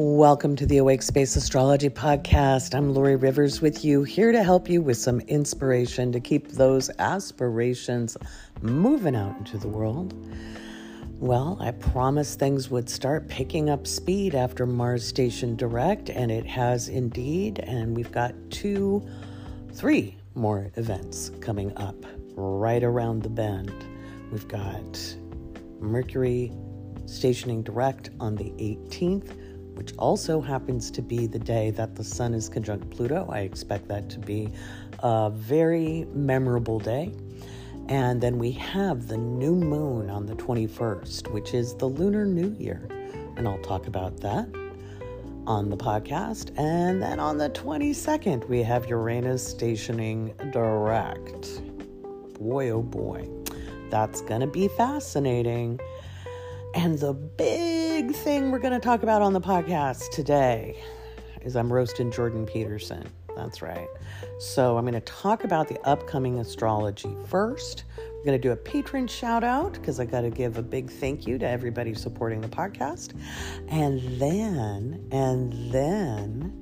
Welcome to the Awake Space Astrology Podcast. I'm Laurie Rivers with you, here to help you with some inspiration to keep those aspirations moving out into the world. Well, I promised things would start picking up speed after Mars Station Direct, and it has indeed. And we've got two, three more events coming up right around the bend. We've got Mercury stationing direct on the 18th which also happens to be the day that the sun is conjunct Pluto. I expect that to be a very memorable day. And then we have the new moon on the 21st, which is the Lunar New Year. And I'll talk about that on the podcast. And then on the 22nd, we have Uranus stationing direct. Boy, oh boy, that's going to be fascinating. And the big thing we're going to talk about on the podcast today is I'm roasting Jordan Peterson. That's right. So I'm going to talk about the upcoming astrology first. We're going to do a patron shout out because I got to give a big thank you to everybody supporting the podcast. And then, and then,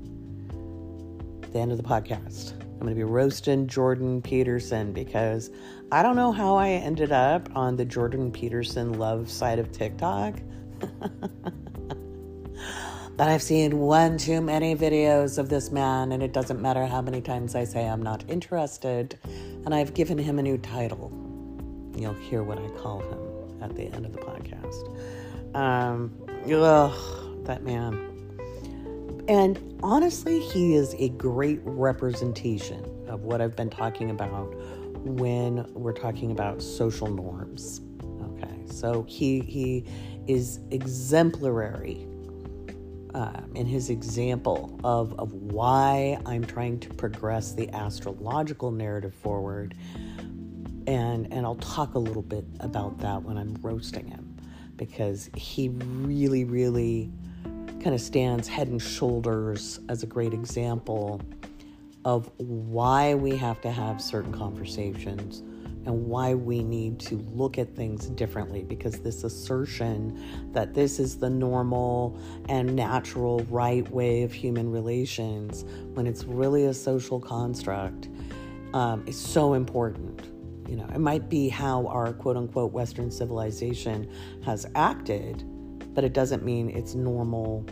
the end of the podcast. I'm going to be roasting Jordan Peterson because I don't know how I ended up on the Jordan Peterson love side of TikTok. but I've seen one too many videos of this man, and it doesn't matter how many times I say I'm not interested. And I've given him a new title. You'll hear what I call him at the end of the podcast. Um, ugh, that man. And honestly, he is a great representation of what I've been talking about when we're talking about social norms. Okay, so he he is exemplary um, in his example of of why I'm trying to progress the astrological narrative forward, and and I'll talk a little bit about that when I'm roasting him, because he really really kind of stands head and shoulders as a great example of why we have to have certain conversations and why we need to look at things differently because this assertion that this is the normal and natural right way of human relations when it's really a social construct um, is so important. You know it might be how our quote unquote western civilization has acted but it doesn't mean it's normal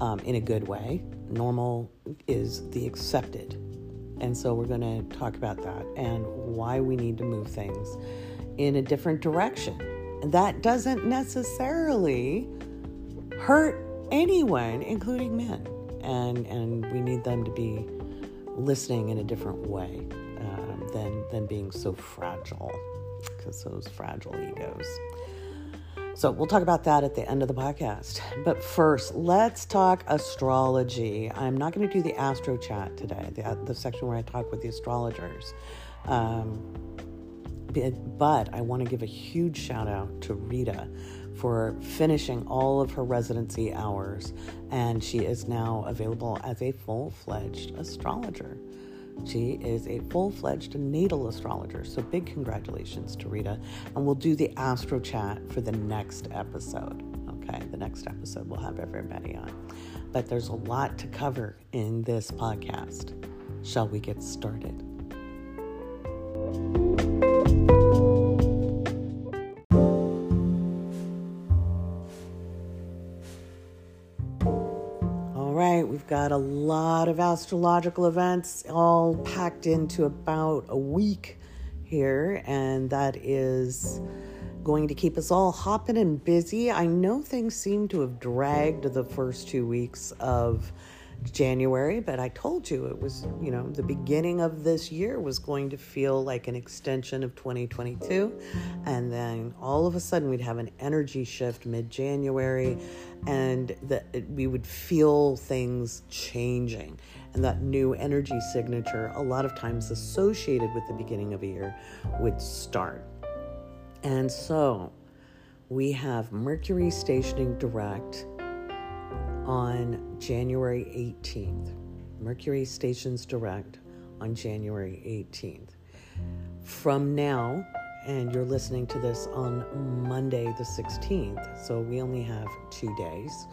um, in a good way. Normal is the accepted and so we're going to talk about that and why we need to move things in a different direction. And that doesn't necessarily hurt anyone, including men. And, and we need them to be listening in a different way um, than, than being so fragile, because those fragile egos. So we'll talk about that at the end of the podcast. But first, let's talk astrology. I'm not going to do the astro chat today, the, the section where I talk with the astrologers. Um, but I want to give a huge shout out to Rita for finishing all of her residency hours, and she is now available as a full fledged astrologer. She is a full fledged natal astrologer. So, big congratulations to Rita. And we'll do the astro chat for the next episode. Okay, the next episode we'll have everybody on. But there's a lot to cover in this podcast. Shall we get started? Got a lot of astrological events all packed into about a week here, and that is going to keep us all hopping and busy. I know things seem to have dragged the first two weeks of January, but I told you it was, you know, the beginning of this year was going to feel like an extension of 2022. And then all of a sudden we'd have an energy shift mid January and that we would feel things changing. And that new energy signature, a lot of times associated with the beginning of a year, would start. And so we have Mercury stationing direct on January 18th. Mercury stations direct on January 18th. From now, and you're listening to this on Monday the 16th, so we only have two days.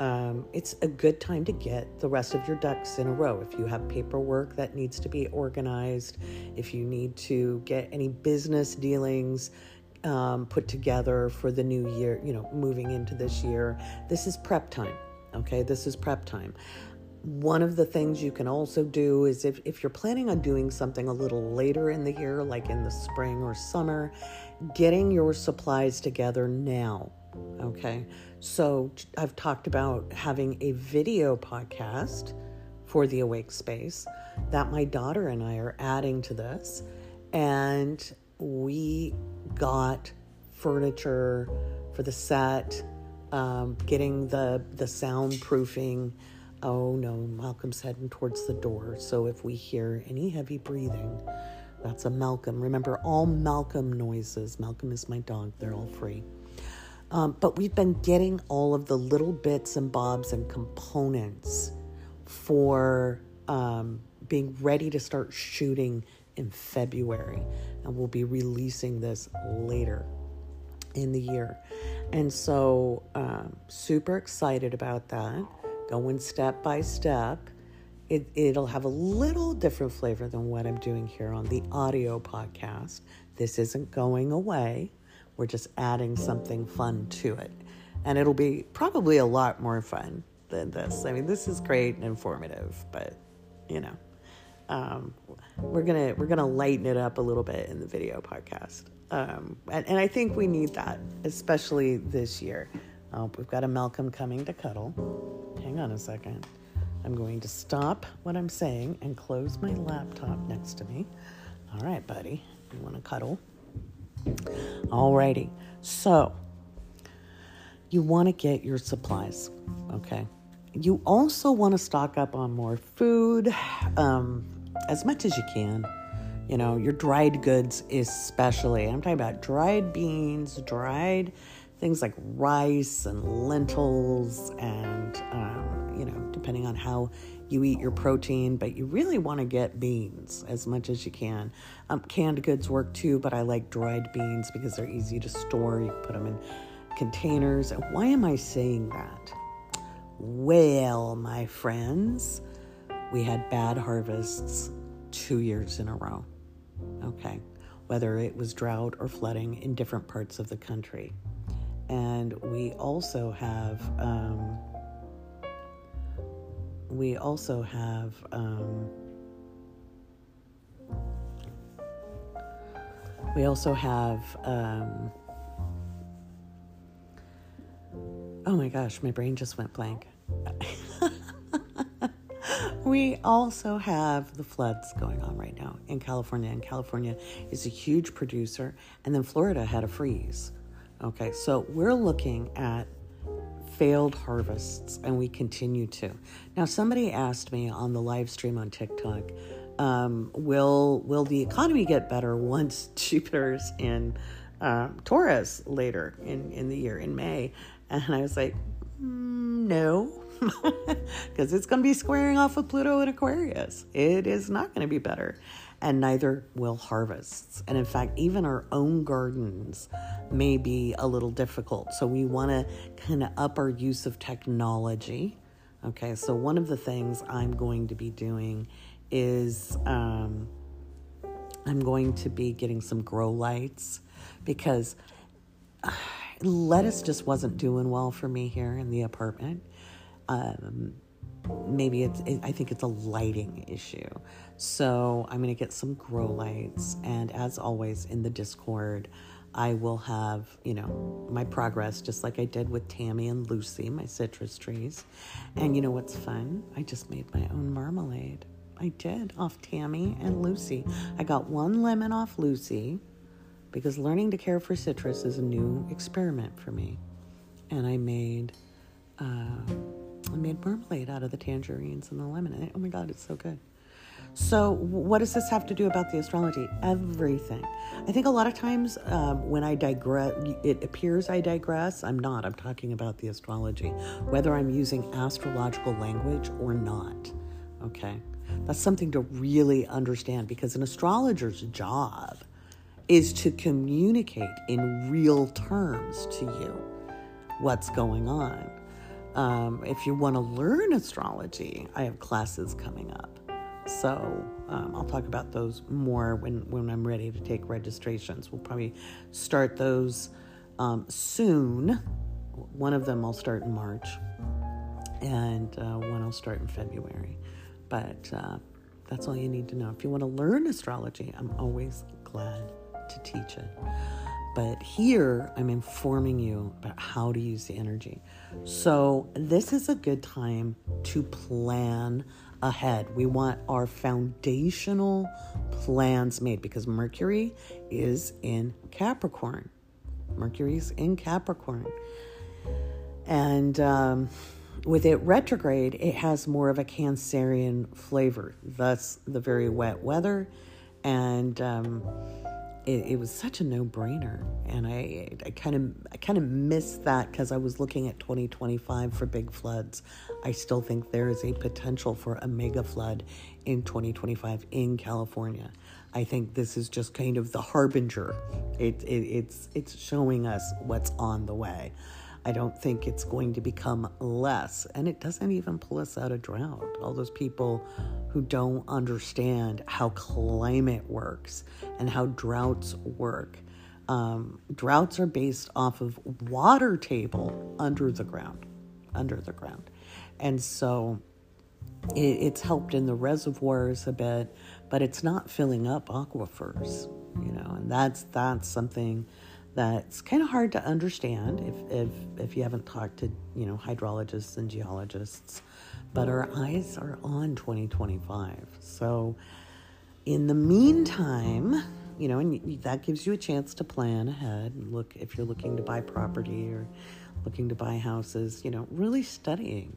um, it's a good time to get the rest of your ducks in a row. If you have paperwork that needs to be organized, if you need to get any business dealings um, put together for the new year, you know, moving into this year, this is prep time. Okay, this is prep time. One of the things you can also do is if, if you're planning on doing something a little later in the year, like in the spring or summer, getting your supplies together now. Okay, so I've talked about having a video podcast for the Awake Space that my daughter and I are adding to this. And we got furniture for the set, um, getting the, the soundproofing. Oh no, Malcolm's heading towards the door. So if we hear any heavy breathing, that's a Malcolm. Remember, all Malcolm noises, Malcolm is my dog, they're all free. Um, but we've been getting all of the little bits and bobs and components for um, being ready to start shooting in February. And we'll be releasing this later in the year. And so, um, super excited about that. Going step by step. It, it'll have a little different flavor than what I'm doing here on the audio podcast. This isn't going away. We're just adding something fun to it. And it'll be probably a lot more fun than this. I mean, this is great and informative, but you know, um, we're gonna we're gonna lighten it up a little bit in the video podcast. Um, and, and, I think we need that, especially this year. Uh, we've got a Malcolm coming to cuddle. Hang on a second. I'm going to stop what I'm saying and close my laptop next to me. All right, buddy. You want to cuddle? All righty. so you want to get your supplies, okay? You also want to stock up on more food um, as much as you can. You know, your dried goods, especially. I'm talking about dried beans, dried things like rice and lentils, and, um, you know, depending on how you eat your protein, but you really want to get beans as much as you can. Um, canned goods work too, but I like dried beans because they're easy to store. You can put them in containers. And why am I saying that? Well, my friends, we had bad harvests two years in a row. Okay, whether it was drought or flooding in different parts of the country. And we also have um, we also have um, we also have um, oh my gosh my brain just went blank. We also have the floods going on right now in california and california is a huge producer and then florida had a freeze okay so we're looking at failed harvests, and we continue to. Now, somebody asked me on the live stream on TikTok, um, will will the economy get better once Jupiter's in um, Taurus later in in the year in May? And I was like, mm, no, because it's going to be squaring off with Pluto in Aquarius. It is not going to be better and neither will harvests. And in fact, even our own gardens may be a little difficult. So we want to kind of up our use of technology. Okay, so one of the things I'm going to be doing is um, I'm going to be getting some grow lights because lettuce just wasn't doing well for me here in the apartment. Um, maybe it's it, i think it's a lighting issue so i'm going to get some grow lights and as always in the discord i will have you know my progress just like i did with tammy and lucy my citrus trees. And you know what's fun? I just made my own marmalade. I did off tammy and lucy. I got one lemon off lucy because learning to care for citrus is a new experiment for me. And i made uh, I made marmalade out of the tangerines and the lemon. Oh my God, it's so good. So, what does this have to do about the astrology? Everything. I think a lot of times um, when I digress, it appears I digress. I'm not. I'm talking about the astrology, whether I'm using astrological language or not. Okay. That's something to really understand because an astrologer's job is to communicate in real terms to you what's going on. Um, if you want to learn astrology, I have classes coming up. So um, I'll talk about those more when, when I'm ready to take registrations. We'll probably start those um, soon. One of them I'll start in March, and uh, one I'll start in February. But uh, that's all you need to know. If you want to learn astrology, I'm always glad to teach it. But here I'm informing you about how to use the energy. So, this is a good time to plan ahead. We want our foundational plans made because Mercury is in Capricorn. Mercury's in Capricorn. And um, with it retrograde, it has more of a Cancerian flavor, thus the very wet weather. And um, it, it was such a no-brainer and i kind of i kind of missed that because i was looking at 2025 for big floods i still think there is a potential for a mega flood in 2025 in california i think this is just kind of the harbinger it, it it's it's showing us what's on the way I don't think it's going to become less. And it doesn't even pull us out of drought. All those people who don't understand how climate works and how droughts work. Um, droughts are based off of water table under the ground, under the ground. And so it, it's helped in the reservoirs a bit, but it's not filling up aquifers, you know, and that's that's something that's kind of hard to understand if, if, if you haven't talked to you know hydrologists and geologists but our eyes are on 2025 so in the meantime you know and that gives you a chance to plan ahead and look if you're looking to buy property or looking to buy houses you know really studying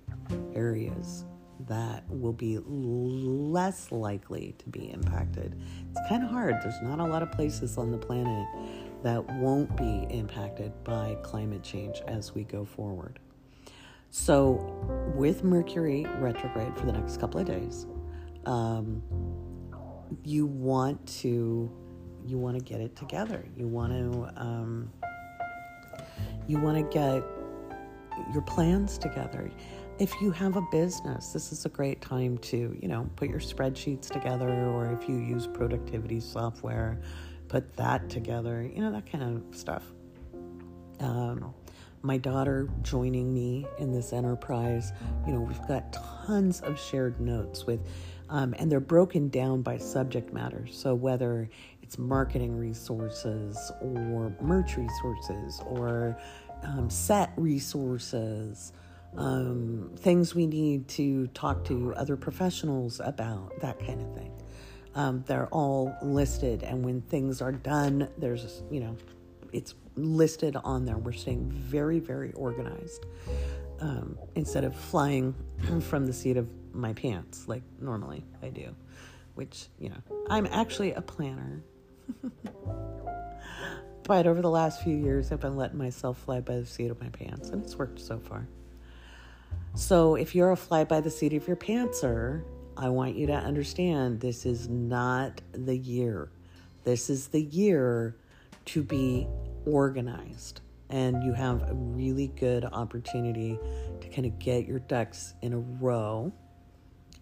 areas that will be less likely to be impacted it's kind of hard there's not a lot of places on the planet that won't be impacted by climate change as we go forward. So, with Mercury retrograde for the next couple of days, um, you want to you want to get it together. You want to um, you want to get your plans together. If you have a business, this is a great time to you know put your spreadsheets together, or if you use productivity software, put that together, you know, that kind of stuff. Um, my daughter joining me in this enterprise, you know, we've got tons of shared notes with, um, and they're broken down by subject matter. So whether it's marketing resources or merch resources or um, set resources, um, things we need to talk to other professionals about, that kind of thing. Um, they're all listed, and when things are done, there's, you know, it's listed on there. We're staying very, very organized um, instead of flying from the seat of my pants like normally I do, which, you know, I'm actually a planner. but over the last few years, I've been letting myself fly by the seat of my pants, and it's worked so far. So if you're a fly by the seat of your pantser, I want you to understand this is not the year. This is the year to be organized. And you have a really good opportunity to kind of get your ducks in a row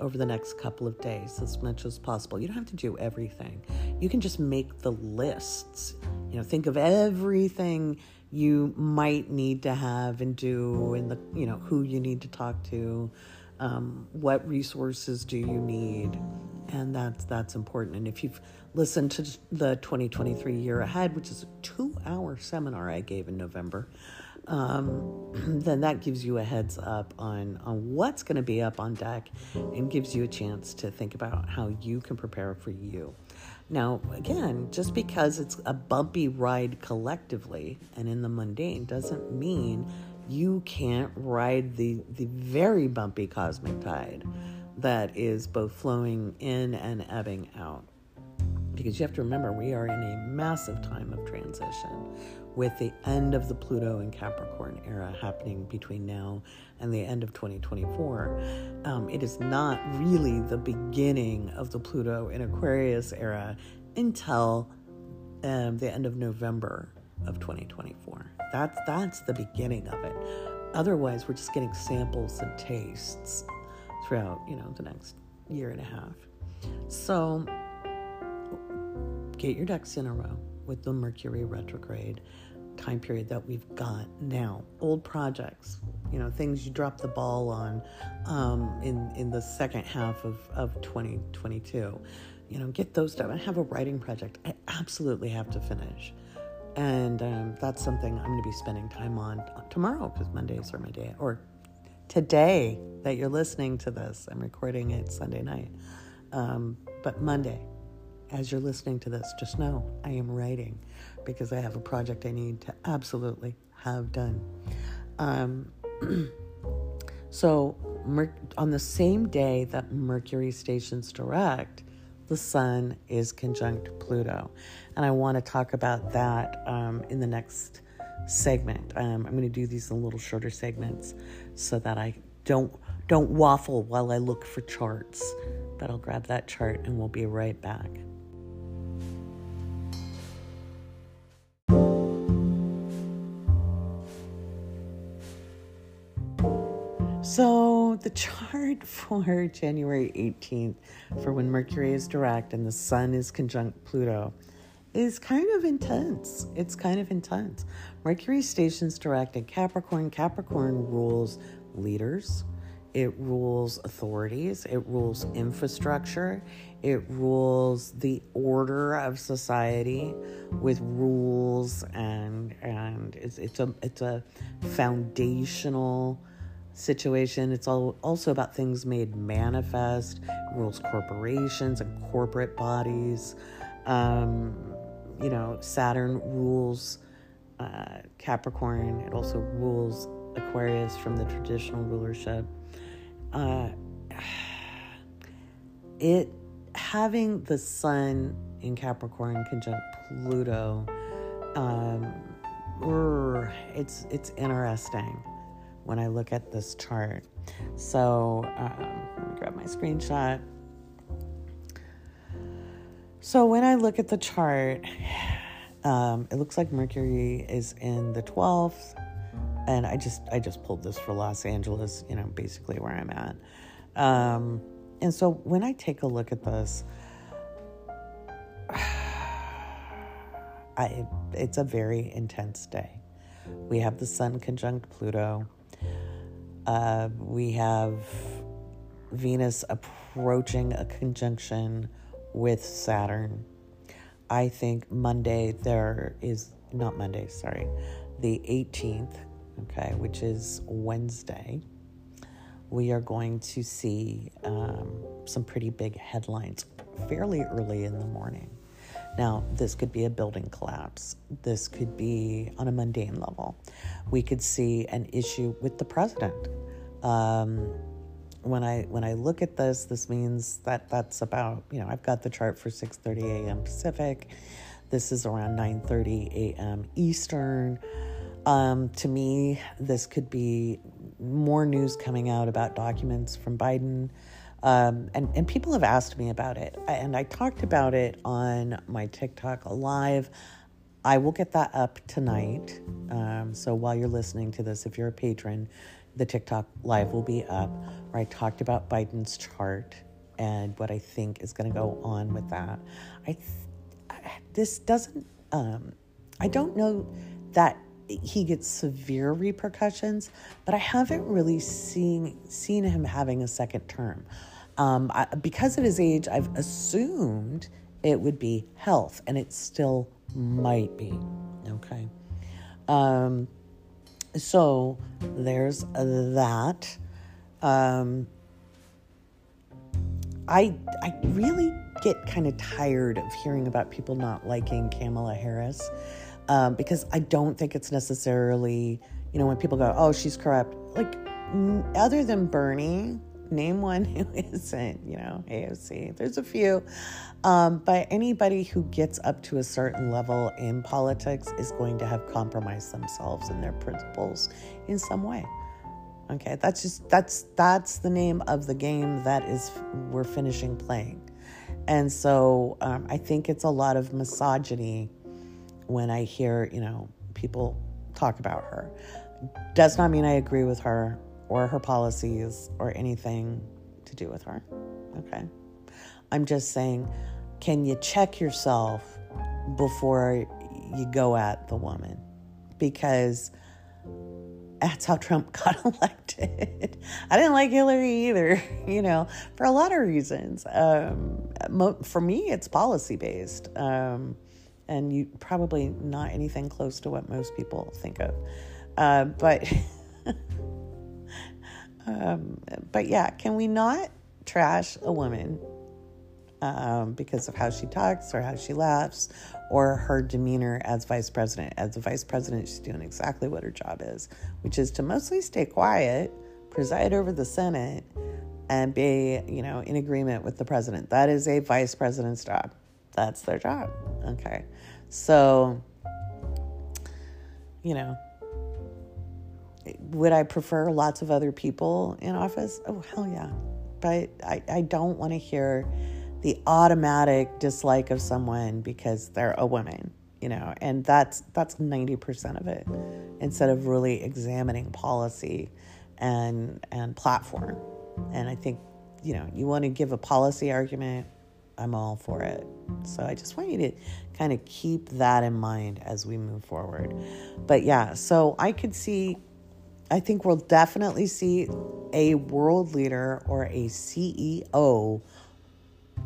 over the next couple of days as much as possible. You don't have to do everything. You can just make the lists. You know, think of everything you might need to have and do and the you know who you need to talk to um, what resources do you need and that's that's important and if you've listened to the 2023 year ahead which is a two hour seminar i gave in november um, then that gives you a heads up on, on what's going to be up on deck and gives you a chance to think about how you can prepare for you. Now, again, just because it's a bumpy ride collectively and in the mundane doesn't mean you can't ride the, the very bumpy cosmic tide that is both flowing in and ebbing out. Because you have to remember, we are in a massive time of transition with the end of the Pluto and Capricorn era happening between now and the end of 2024. Um, it is not really the beginning of the Pluto in Aquarius era until um, the end of November of 2024. That's that's the beginning of it. otherwise, we're just getting samples and tastes throughout, you know, the next year and a half. So get your ducks in a row with the Mercury retrograde time period that we've got now. Old projects, you know, things you drop the ball on um, in in the second half of, of 2022. You know, get those done. I have a writing project I absolutely have to finish. And um, that's something I'm going to be spending time on tomorrow because Mondays are my day, or today that you're listening to this. I'm recording it Sunday night. Um, but Monday, as you're listening to this, just know I am writing because I have a project I need to absolutely have done. Um, so, Mer- on the same day that Mercury stations direct, the Sun is conjunct Pluto. And I want to talk about that um, in the next segment. Um, I'm going to do these in little shorter segments so that I don't don't waffle while I look for charts. But I'll grab that chart and we'll be right back. The chart for January 18th, for when Mercury is direct and the Sun is conjunct Pluto, is kind of intense. It's kind of intense. Mercury stations direct in Capricorn. Capricorn rules leaders, it rules authorities, it rules infrastructure, it rules the order of society with rules and and it's it's a it's a foundational situation. It's all also about things made manifest, rules corporations and corporate bodies. Um, you know, Saturn rules uh, Capricorn. It also rules Aquarius from the traditional rulership. Uh, it having the Sun in Capricorn conjunct Pluto. Um, it's it's interesting when I look at this chart. So um, let me grab my screenshot. So when I look at the chart, um, it looks like Mercury is in the 12th, and I just I just pulled this for Los Angeles, you know, basically where I'm at. Um, and so when I take a look at this, I, it's a very intense day. We have the Sun conjunct Pluto. Uh, we have Venus approaching a conjunction with Saturn. I think Monday there is not Monday, sorry, the 18th, okay, which is Wednesday. We are going to see um, some pretty big headlines fairly early in the morning. Now, this could be a building collapse. This could be on a mundane level. We could see an issue with the president. Um, when I when I look at this, this means that that's about you know I've got the chart for 6:30 a.m. Pacific. This is around 9:30 a.m. Eastern. Um, to me, this could be more news coming out about documents from Biden. Um, and, and people have asked me about it. And I talked about it on my TikTok live. I will get that up tonight. Um, so while you're listening to this, if you're a patron, the TikTok live will be up where I talked about Biden's chart and what I think is going to go on with that. I th- this doesn't. Um, I don't know that he gets severe repercussions, but I haven't really seen seen him having a second term. Um, I, because of his age, I've assumed it would be health, and it still might be. Okay. Um, so there's that. Um, I I really get kind of tired of hearing about people not liking Kamala Harris um, because I don't think it's necessarily you know when people go oh she's corrupt like other than Bernie name one who isn't, you know, AOC. There's a few. Um, but anybody who gets up to a certain level in politics is going to have compromised themselves and their principles in some way. Okay, that's just that's that's the name of the game that is we're finishing playing, and so um, I think it's a lot of misogyny when I hear you know people talk about her Does not mean I agree with her or her policies or anything to do with her. Okay. I'm just saying, can you check yourself before you go at the woman? Because that's how Trump got elected. I didn't like Hillary either, you know, for a lot of reasons. Um, for me, it's policy based. Um, and you probably not anything close to what most people think of. Uh, but, um, but yeah, can we not trash a woman um, because of how she talks or how she laughs or her demeanor as vice president. As the vice president, she's doing exactly what her job is, which is to mostly stay quiet, preside over the Senate, and be, you know, in agreement with the president. That is a vice president's job. That's their job. Okay. So, you know, would I prefer lots of other people in office? Oh, hell yeah. But I, I don't want to hear the automatic dislike of someone because they're a woman you know and that's that's 90% of it instead of really examining policy and and platform and i think you know you want to give a policy argument i'm all for it so i just want you to kind of keep that in mind as we move forward but yeah so i could see i think we'll definitely see a world leader or a ceo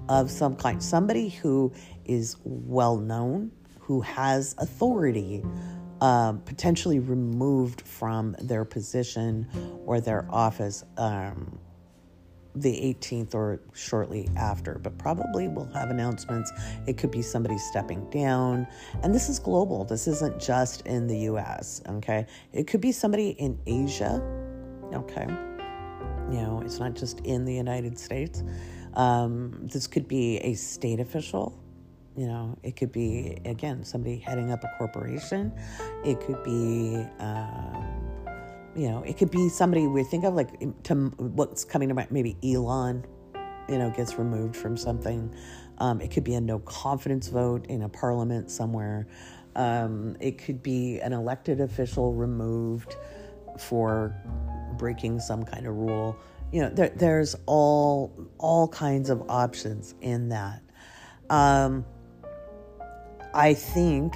of some kind, somebody who is well known, who has authority, um, potentially removed from their position or their office um, the 18th or shortly after, but probably we'll have announcements. It could be somebody stepping down. And this is global, this isn't just in the US, okay? It could be somebody in Asia, okay? You know, it's not just in the United States. Um, this could be a state official. You know, it could be, again, somebody heading up a corporation. It could be, um, you know, it could be somebody we think of like to what's coming to mind, maybe Elon, you know, gets removed from something. Um, it could be a no confidence vote in a parliament somewhere. Um, it could be an elected official removed for breaking some kind of rule you know there, there's all all kinds of options in that um, i think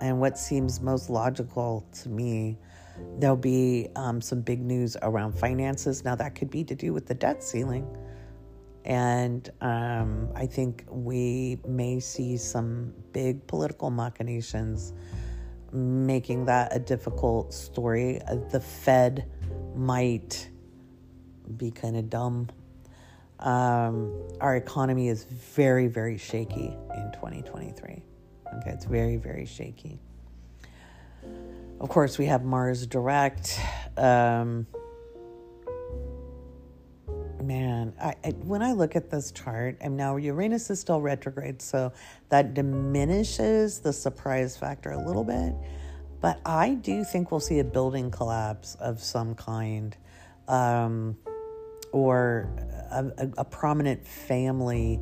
and what seems most logical to me there'll be um, some big news around finances now that could be to do with the debt ceiling and um, i think we may see some big political machinations making that a difficult story the fed might be kind of dumb. Um, our economy is very, very shaky in 2023. Okay, it's very, very shaky. Of course, we have Mars direct. Um, man, I, I, when I look at this chart, and now Uranus is still retrograde, so that diminishes the surprise factor a little bit. But I do think we'll see a building collapse of some kind. Um, or a, a, a prominent family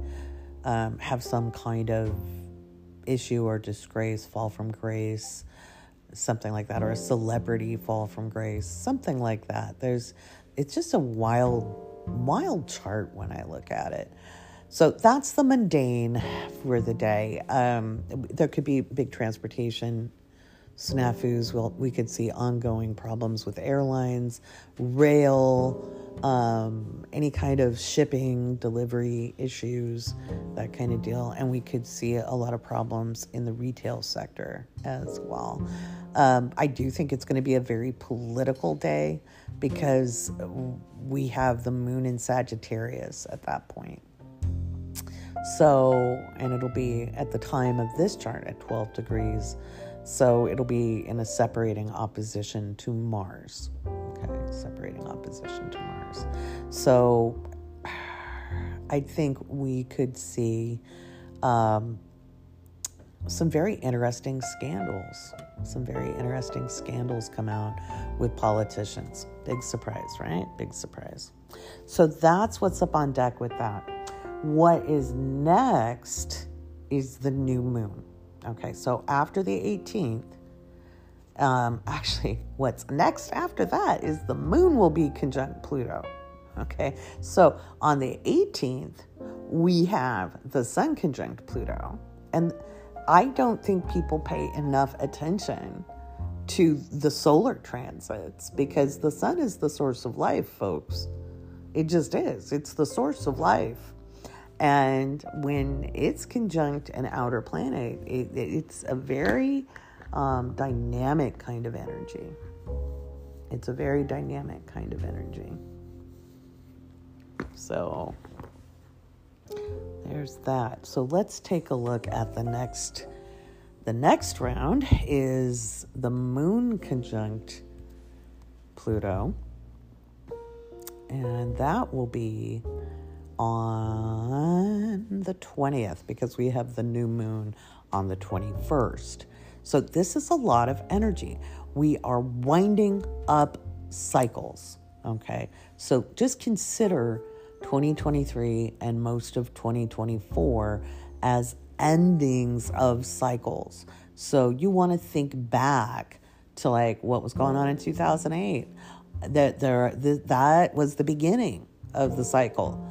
um, have some kind of issue or disgrace, fall from grace, something like that, or a celebrity fall from grace, something like that. There's, it's just a wild, wild chart when I look at it. So that's the mundane for the day. Um, there could be big transportation snafus. Well, we could see ongoing problems with airlines, rail, um, any kind of shipping, delivery issues, that kind of deal. And we could see a lot of problems in the retail sector as well. Um, I do think it's going to be a very political day because we have the moon in Sagittarius at that point. So, and it'll be at the time of this chart at 12 degrees. So it'll be in a separating opposition to Mars. Okay, separating opposition to Mars. So I think we could see um, some very interesting scandals. Some very interesting scandals come out with politicians. Big surprise, right? Big surprise. So that's what's up on deck with that. What is next is the new moon. Okay, so after the 18th, Um, actually, what's next after that is the moon will be conjunct Pluto. Okay, so on the 18th, we have the sun conjunct Pluto. And I don't think people pay enough attention to the solar transits because the sun is the source of life, folks. It just is. It's the source of life. And when it's conjunct an outer planet, it, it's a very um, dynamic kind of energy. It's a very dynamic kind of energy. So there's that. So let's take a look at the next. The next round is the moon conjunct Pluto. And that will be on the 20th because we have the new moon on the 21st. So this is a lot of energy. We are winding up cycles. Okay. So just consider 2023 and most of 2024 as endings of cycles. So you want to think back to like what was going on in 2008. That there that was the beginning of the cycle.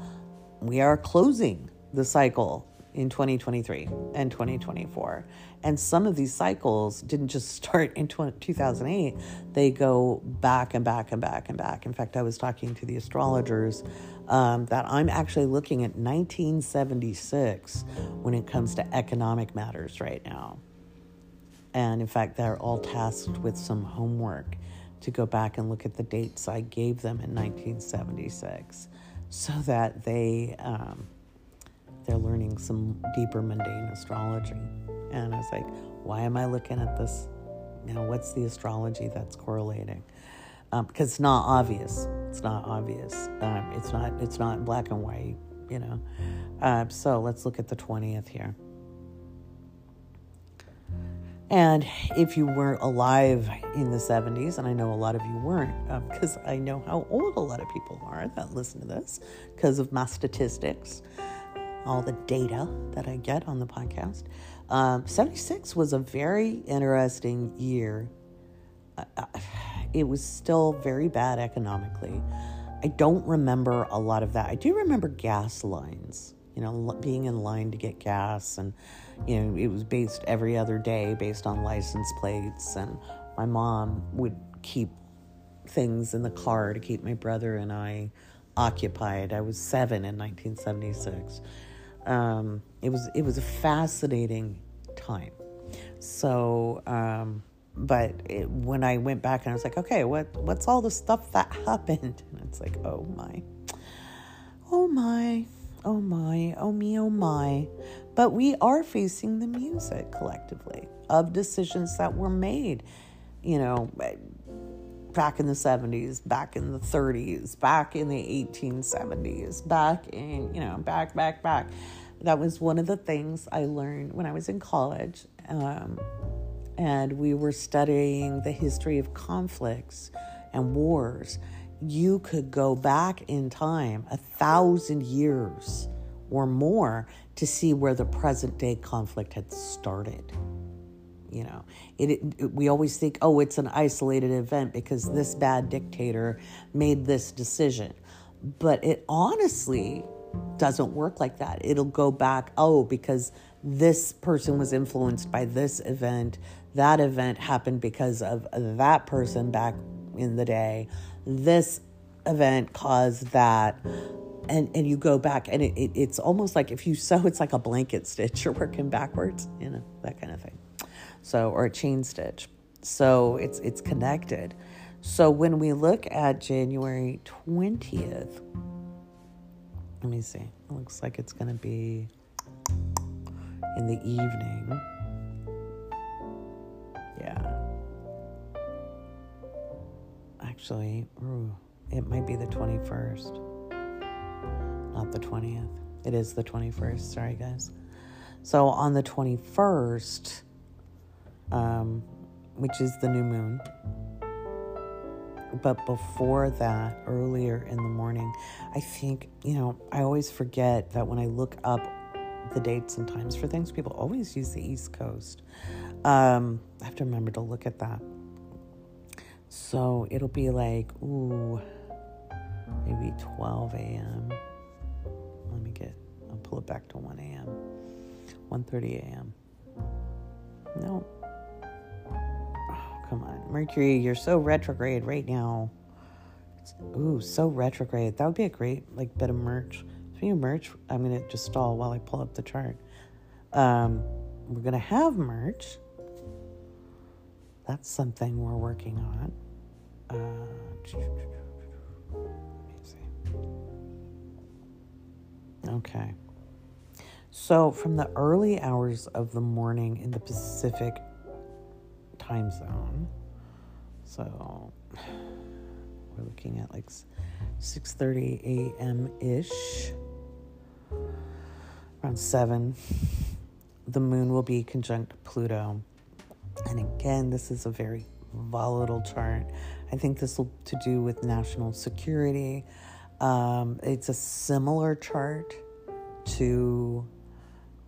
We are closing the cycle in 2023 and 2024. And some of these cycles didn't just start in 2008, they go back and back and back and back. In fact, I was talking to the astrologers um, that I'm actually looking at 1976 when it comes to economic matters right now. And in fact, they're all tasked with some homework to go back and look at the dates I gave them in 1976 so that they um, they're learning some deeper mundane astrology. And I was like, why am I looking at this? Now, what's the astrology that's correlating? Um, because it's not obvious. It's not obvious. Um, it's not. It's not black and white. You know. Uh, so let's look at the twentieth here. And if you weren't alive in the 70s, and I know a lot of you weren't, because um, I know how old a lot of people are that listen to this because of my statistics all the data that I get on the podcast. Um, 76 was a very interesting year. Uh, it was still very bad economically. I don't remember a lot of that. I do remember gas lines, you know, being in line to get gas, and, you know, it was based every other day based on license plates. And my mom would keep things in the car to keep my brother and I occupied. I was seven in 1976 um, it was it was a fascinating time. So, um, but it, when I went back and I was like, okay, what what's all the stuff that happened? And it's like, oh my, oh my, oh my, oh me, oh my. But we are facing the music collectively of decisions that were made, you know, back in the 70s, back in the 30s, back in the 1870s, back in, you know, back, back, back. That was one of the things I learned when I was in college. Um, and we were studying the history of conflicts and wars. You could go back in time a thousand years or more to see where the present day conflict had started. You know, it, it, we always think, oh, it's an isolated event because this bad dictator made this decision. But it honestly doesn't work like that. It'll go back, oh, because this person was influenced by this event. That event happened because of that person back in the day. This event caused that. And, and you go back and it, it, it's almost like if you sew it's like a blanket stitch you're working backwards you know that kind of thing so or a chain stitch. So it's it's connected. So when we look at January 20th, let me see. It looks like it's going to be in the evening. Yeah. Actually, ooh, it might be the 21st, not the 20th. It is the 21st. Sorry, guys. So on the 21st, um, which is the new moon. But before that, earlier in the morning, I think, you know, I always forget that when I look up the dates and times for things, people always use the East Coast. Um, I have to remember to look at that So it'll be like, ooh, maybe 12 a.m. Let me get, I'll pull it back to 1 a.m. 1.30 a.m. No. Come on. Mercury, you're so retrograde right now. Ooh, so retrograde. That would be a great like bit of merch. Speaking of merch, I'm gonna just stall while I pull up the chart. Um, we're gonna have merch. That's something we're working on. Uh, okay. So, from the early hours of the morning in the Pacific time zone, so we're looking at like 6:30 a.m. ish, around seven. The moon will be conjunct Pluto, and again, this is a very volatile chart. I think this will to do with national security. Um, it's a similar chart to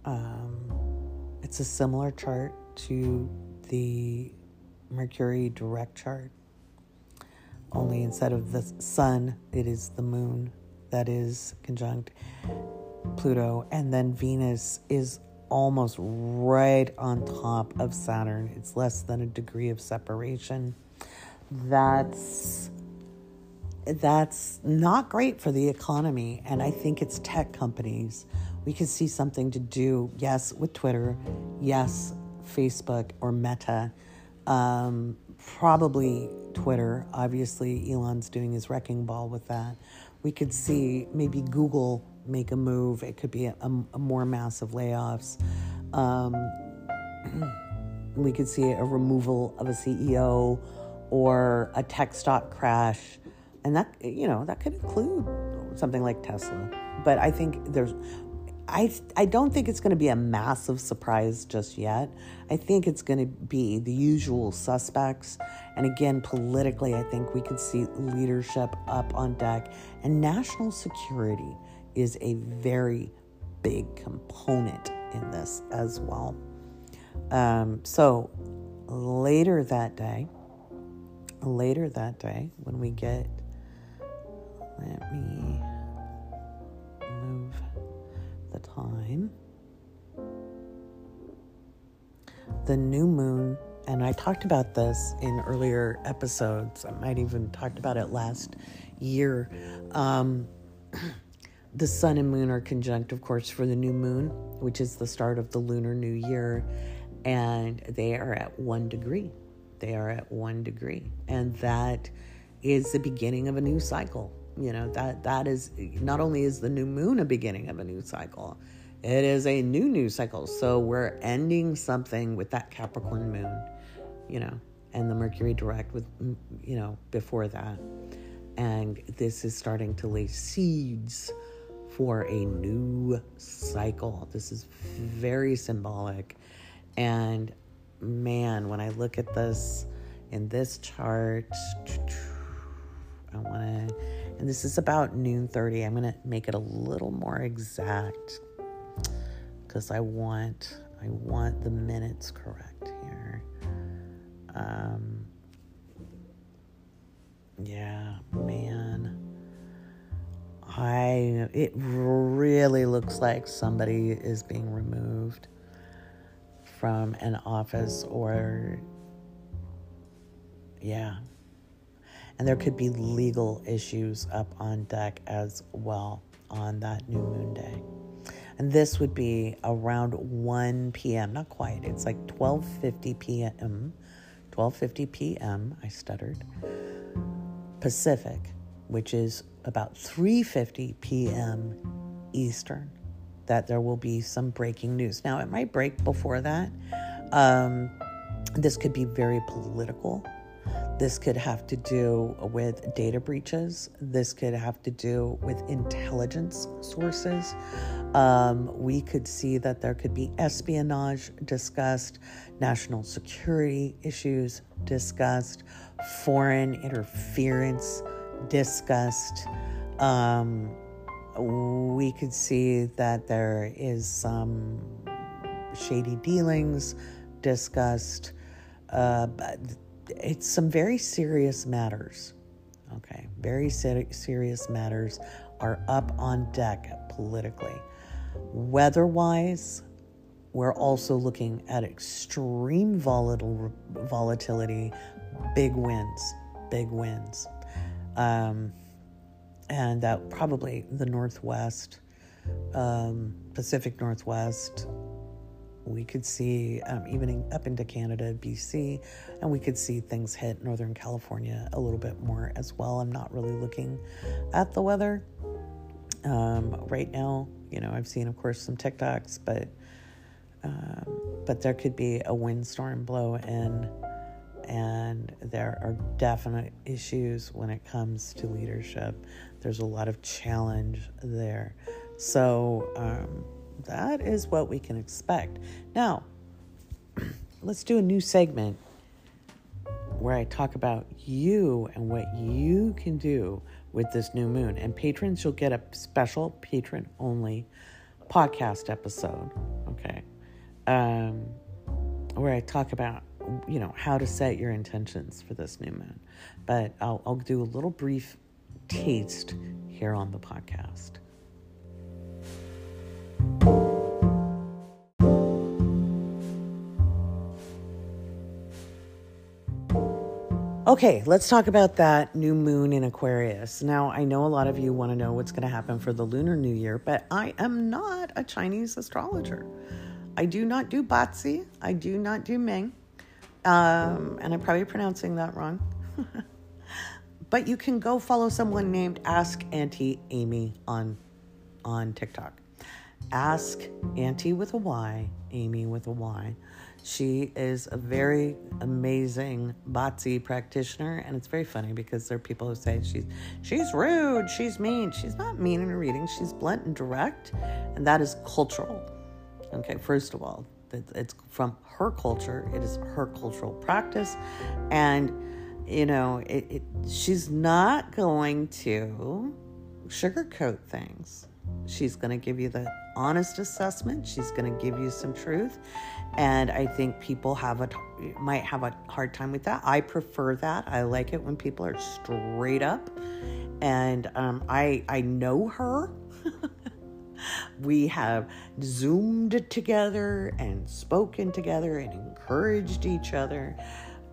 um, it's a similar chart to the Mercury direct chart. Only instead of the sun, it is the moon that is conjunct Pluto, and then Venus is almost right on top of Saturn. It's less than a degree of separation. That's that's not great for the economy and I think it's tech companies we could see something to do, yes, with Twitter, yes, Facebook or Meta, um, probably Twitter. Obviously, Elon's doing his wrecking ball with that. We could see maybe Google make a move. It could be a, a more massive layoffs. Um, we could see a removal of a CEO or a tech stock crash. And that, you know, that could include something like Tesla. But I think there's I, I don't think it's going to be a massive surprise just yet. I think it's going to be the usual suspects. And again, politically, I think we could see leadership up on deck. And national security is a very big component in this as well. Um, so later that day, later that day, when we get, let me time. The new moon, and I talked about this in earlier episodes, I might even talked about it last year. Um, the sun and moon are conjunct, of course, for the new moon, which is the start of the lunar new year, and they are at one degree. They are at one degree, and that is the beginning of a new cycle you know that that is not only is the new moon a beginning of a new cycle it is a new new cycle. So we're ending something with that capricorn moon you know and the mercury direct with you know before that. And this is starting to lay seeds for a new cycle. This is very symbolic. And man when i look at this in this chart i want to and this is about noon 30. I'm going to make it a little more exact because I want I want the minutes correct here. Um, yeah, man. I it really looks like somebody is being removed from an office or yeah, and there could be legal issues up on deck as well on that new moon day. And this would be around 1 p.m. Not quite. It's like 12:50 p.m. 12:50 p.m. I stuttered. Pacific, which is about 3:50 p.m. Eastern. That there will be some breaking news. Now it might break before that. Um, this could be very political this could have to do with data breaches. This could have to do with intelligence sources. Um, we could see that there could be espionage discussed, national security issues discussed, foreign interference discussed. Um, we could see that there is some shady dealings discussed. Uh, it's some very serious matters. Okay, very ser- serious matters are up on deck politically. Weather wise, we're also looking at extreme volatile volatility, big winds, big winds. Um, and that probably the Northwest, um, Pacific Northwest, we could see um, even up into Canada, BC, and we could see things hit Northern California a little bit more as well. I'm not really looking at the weather um, right now. You know, I've seen, of course, some TikToks, but um, but there could be a windstorm blow in, and there are definite issues when it comes to leadership. There's a lot of challenge there. So, um, that is what we can expect. Now, let's do a new segment where I talk about you and what you can do with this new moon. And patrons, you'll get a special patron only podcast episode, okay? Um, where I talk about, you know, how to set your intentions for this new moon. But I'll, I'll do a little brief taste here on the podcast. Okay, let's talk about that new moon in Aquarius. Now, I know a lot of you want to know what's going to happen for the Lunar New Year, but I am not a Chinese astrologer. I do not do Bazi. I do not do Ming. Um, and I'm probably pronouncing that wrong. but you can go follow someone named Ask Auntie Amy on on TikTok. Ask Auntie with a Y, Amy with a Y. She is a very amazing Bazi practitioner, and it's very funny because there are people who say she's she's rude, she's mean. She's not mean in her reading. She's blunt and direct, and that is cultural. Okay, first of all, it's from her culture. It is her cultural practice, and you know, it, it she's not going to sugarcoat things. She's going to give you the honest assessment. She's going to give you some truth. And I think people have a might have a hard time with that. I prefer that. I like it when people are straight up. And um, I I know her. we have zoomed together and spoken together and encouraged each other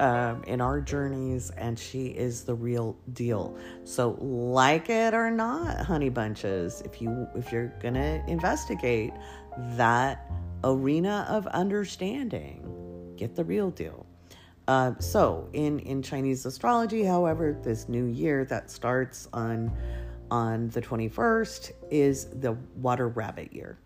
um, in our journeys, and she is the real deal. So, like it or not, honey bunches, if you if you're gonna investigate that arena of understanding, get the real deal. Uh, so, in in Chinese astrology, however, this new year that starts on on the 21st is the water rabbit year.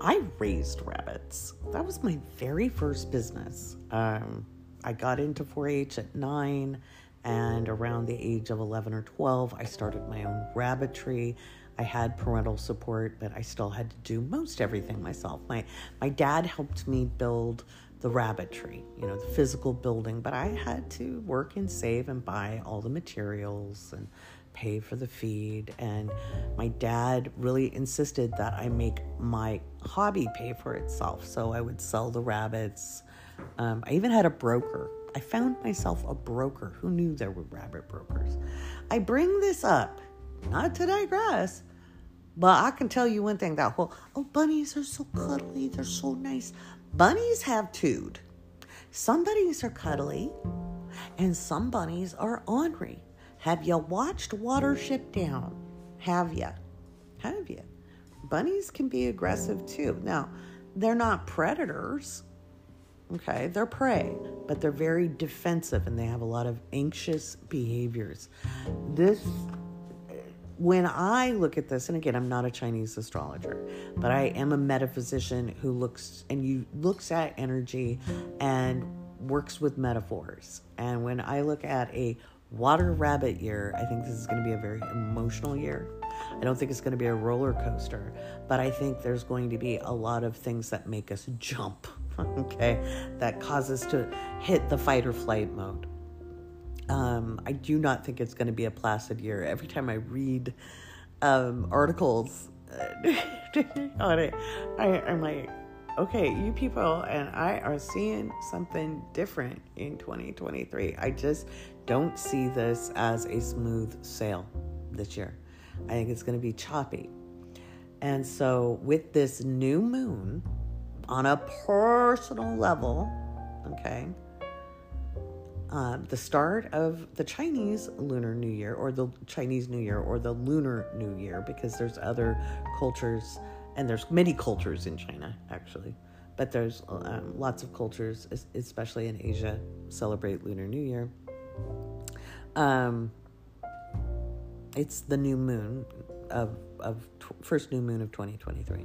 I raised rabbits. That was my very first business. Um, I got into 4 H at nine, and around the age of 11 or 12, I started my own rabbitry. I had parental support, but I still had to do most everything myself. My, my dad helped me build the rabbitry, you know, the physical building, but I had to work and save and buy all the materials and pay for the feed. And my dad really insisted that I make my hobby pay for itself. So I would sell the rabbits. Um, I even had a broker. I found myself a broker. Who knew there were rabbit brokers? I bring this up, not to digress, but I can tell you one thing that whole, oh, bunnies are so cuddly, they're so nice. Bunnies have two. Some bunnies are cuddly, and some bunnies are ornery. Have you watched Watership Down? Have you? Have you? Bunnies can be aggressive too. Now, they're not predators. Okay, they're prey, but they're very defensive and they have a lot of anxious behaviors. This when I look at this, and again, I'm not a Chinese astrologer, but I am a metaphysician who looks and you looks at energy and works with metaphors. And when I look at a Water Rabbit year, I think this is going to be a very emotional year. I don't think it's going to be a roller coaster, but I think there's going to be a lot of things that make us jump, okay, that cause us to hit the fight or flight mode. Um, I do not think it's going to be a placid year. Every time I read um, articles on it, I, I'm like, okay, you people and I are seeing something different in 2023. I just don't see this as a smooth sail this year. I think it's going to be choppy. And so, with this new moon on a personal level, okay, um, the start of the Chinese Lunar New Year or the Chinese New Year or the Lunar New Year, because there's other cultures and there's many cultures in China actually, but there's um, lots of cultures, especially in Asia, celebrate Lunar New Year. Um, it's the new moon of of t- first new moon of 2023.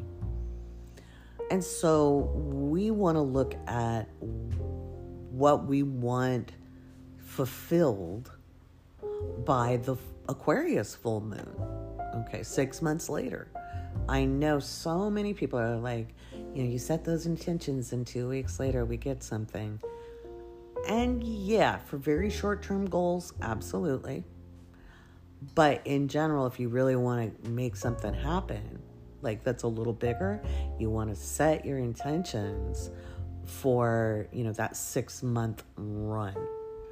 And so we want to look at what we want fulfilled by the Aquarius full moon. Okay, six months later. I know so many people are like, you know, you set those intentions and two weeks later we get something. And yeah, for very short term goals, absolutely. But in general, if you really want to make something happen, like that's a little bigger, you want to set your intentions for, you know, that 6 month run.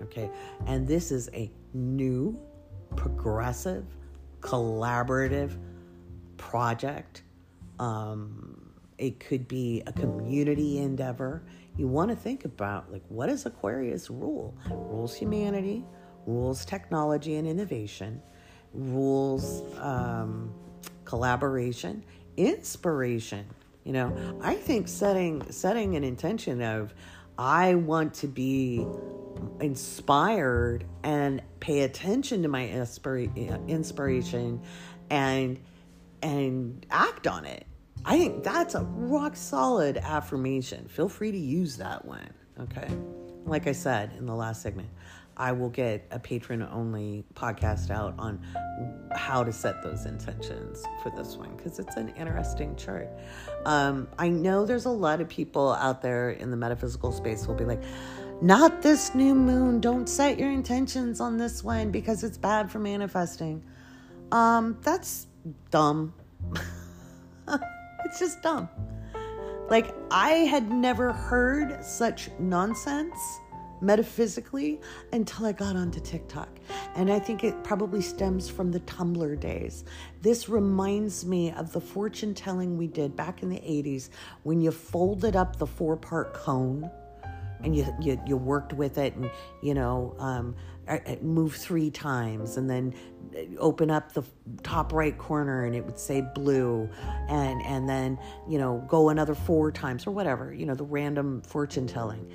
Okay? And this is a new progressive collaborative project. Um, it could be a community endeavor. You want to think about like what does Aquarius rule? Rules humanity, rules technology and innovation, rules um, collaboration, inspiration. You know, I think setting setting an intention of I want to be inspired and pay attention to my inspira- inspiration and and act on it. I think that's a rock solid affirmation. Feel free to use that one. Okay. Like I said in the last segment, I will get a patron only podcast out on how to set those intentions for this one because it's an interesting chart. Um, I know there's a lot of people out there in the metaphysical space will be like, not this new moon. Don't set your intentions on this one because it's bad for manifesting. Um, that's dumb. it's just dumb. Like, I had never heard such nonsense metaphysically until I got onto TikTok. And I think it probably stems from the Tumblr days. This reminds me of the fortune telling we did back in the 80s when you folded up the four part cone and you, you, you worked with it and, you know, um, uh, uh, move three times and then open up the top right corner and it would say blue and and then you know go another four times or whatever you know the random fortune telling.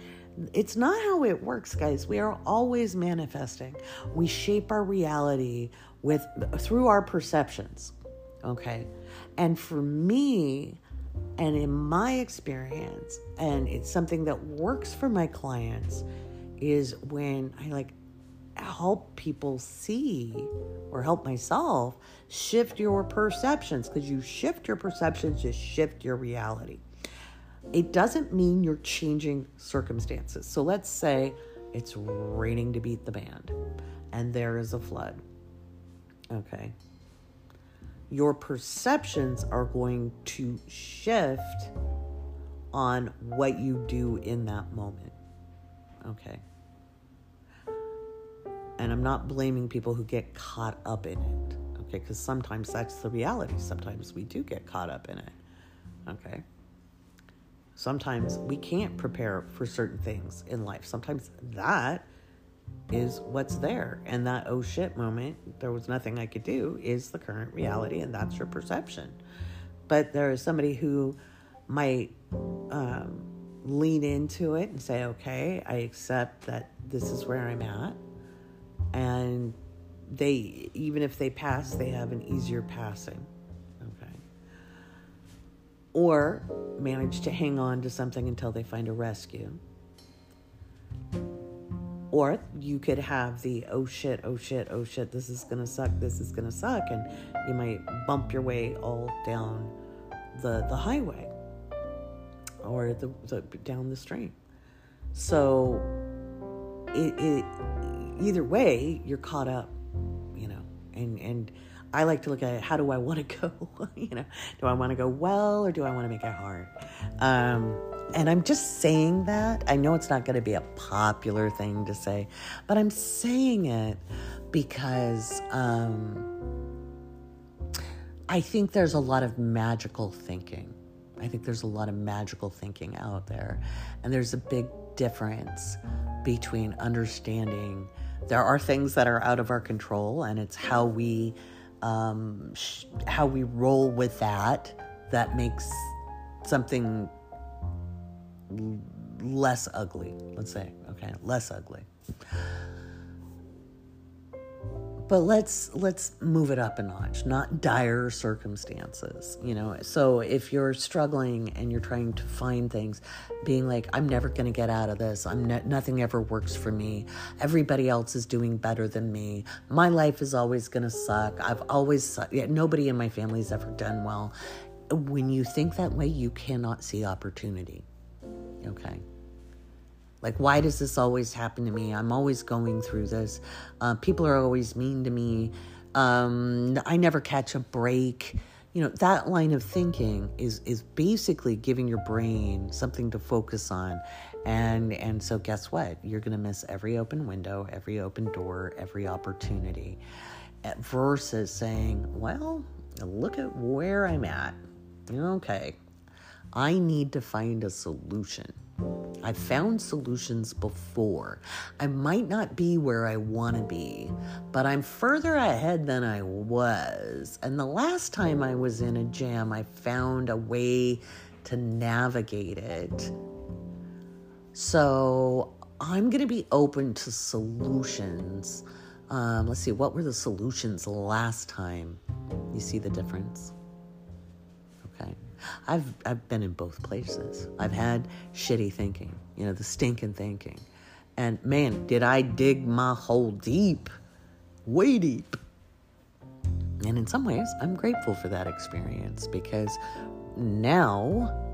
It's not how it works guys. We are always manifesting. We shape our reality with through our perceptions okay? And for me and in my experience and it's something that works for my clients is when i like help people see or help myself shift your perceptions because you shift your perceptions, you shift your reality. It doesn't mean you're changing circumstances. So let's say it's raining to beat the band and there is a flood. Okay. Your perceptions are going to shift on what you do in that moment. Okay. And I'm not blaming people who get caught up in it, okay? Because sometimes that's the reality. Sometimes we do get caught up in it, okay? Sometimes we can't prepare for certain things in life. Sometimes that is what's there. And that oh shit moment, there was nothing I could do, is the current reality, and that's your perception. But there is somebody who might um, lean into it and say, okay, I accept that this is where I'm at and they even if they pass they have an easier passing. Okay. Or manage to hang on to something until they find a rescue. Or you could have the oh shit oh shit oh shit this is gonna suck this is gonna suck and you might bump your way all down the the highway or the, the down the stream. So it, it either way, you're caught up, you know. And and I like to look at how do I want to go? you know, do I want to go well or do I want to make it hard? Um, and I'm just saying that. I know it's not going to be a popular thing to say, but I'm saying it because um, I think there's a lot of magical thinking. I think there's a lot of magical thinking out there. And there's a big difference between understanding there are things that are out of our control, and it's how we um, sh- how we roll with that that makes something less ugly, let's say, okay, less ugly. But let's let's move it up a notch, not dire circumstances, you know. So if you're struggling and you're trying to find things, being like, I'm never going to get out of this. I'm ne- nothing ever works for me. Everybody else is doing better than me. My life is always going to suck. I've always yeah, nobody in my family's ever done well. When you think that way, you cannot see opportunity. Okay. Like, why does this always happen to me? I'm always going through this. Uh, people are always mean to me. Um, I never catch a break. You know, that line of thinking is is basically giving your brain something to focus on. And and so guess what? You're to miss every open window, every open door, every opportunity. Versus saying, well, look at where I'm at. Okay. I need to find a solution. I've found solutions before. I might not be where I want to be, but I'm further ahead than I was. And the last time I was in a jam, I found a way to navigate it. So I'm going to be open to solutions. Um, let's see, what were the solutions last time? You see the difference? I've I've been in both places. I've had shitty thinking, you know, the stinking thinking. And man, did I dig my hole deep, way deep. And in some ways, I'm grateful for that experience because now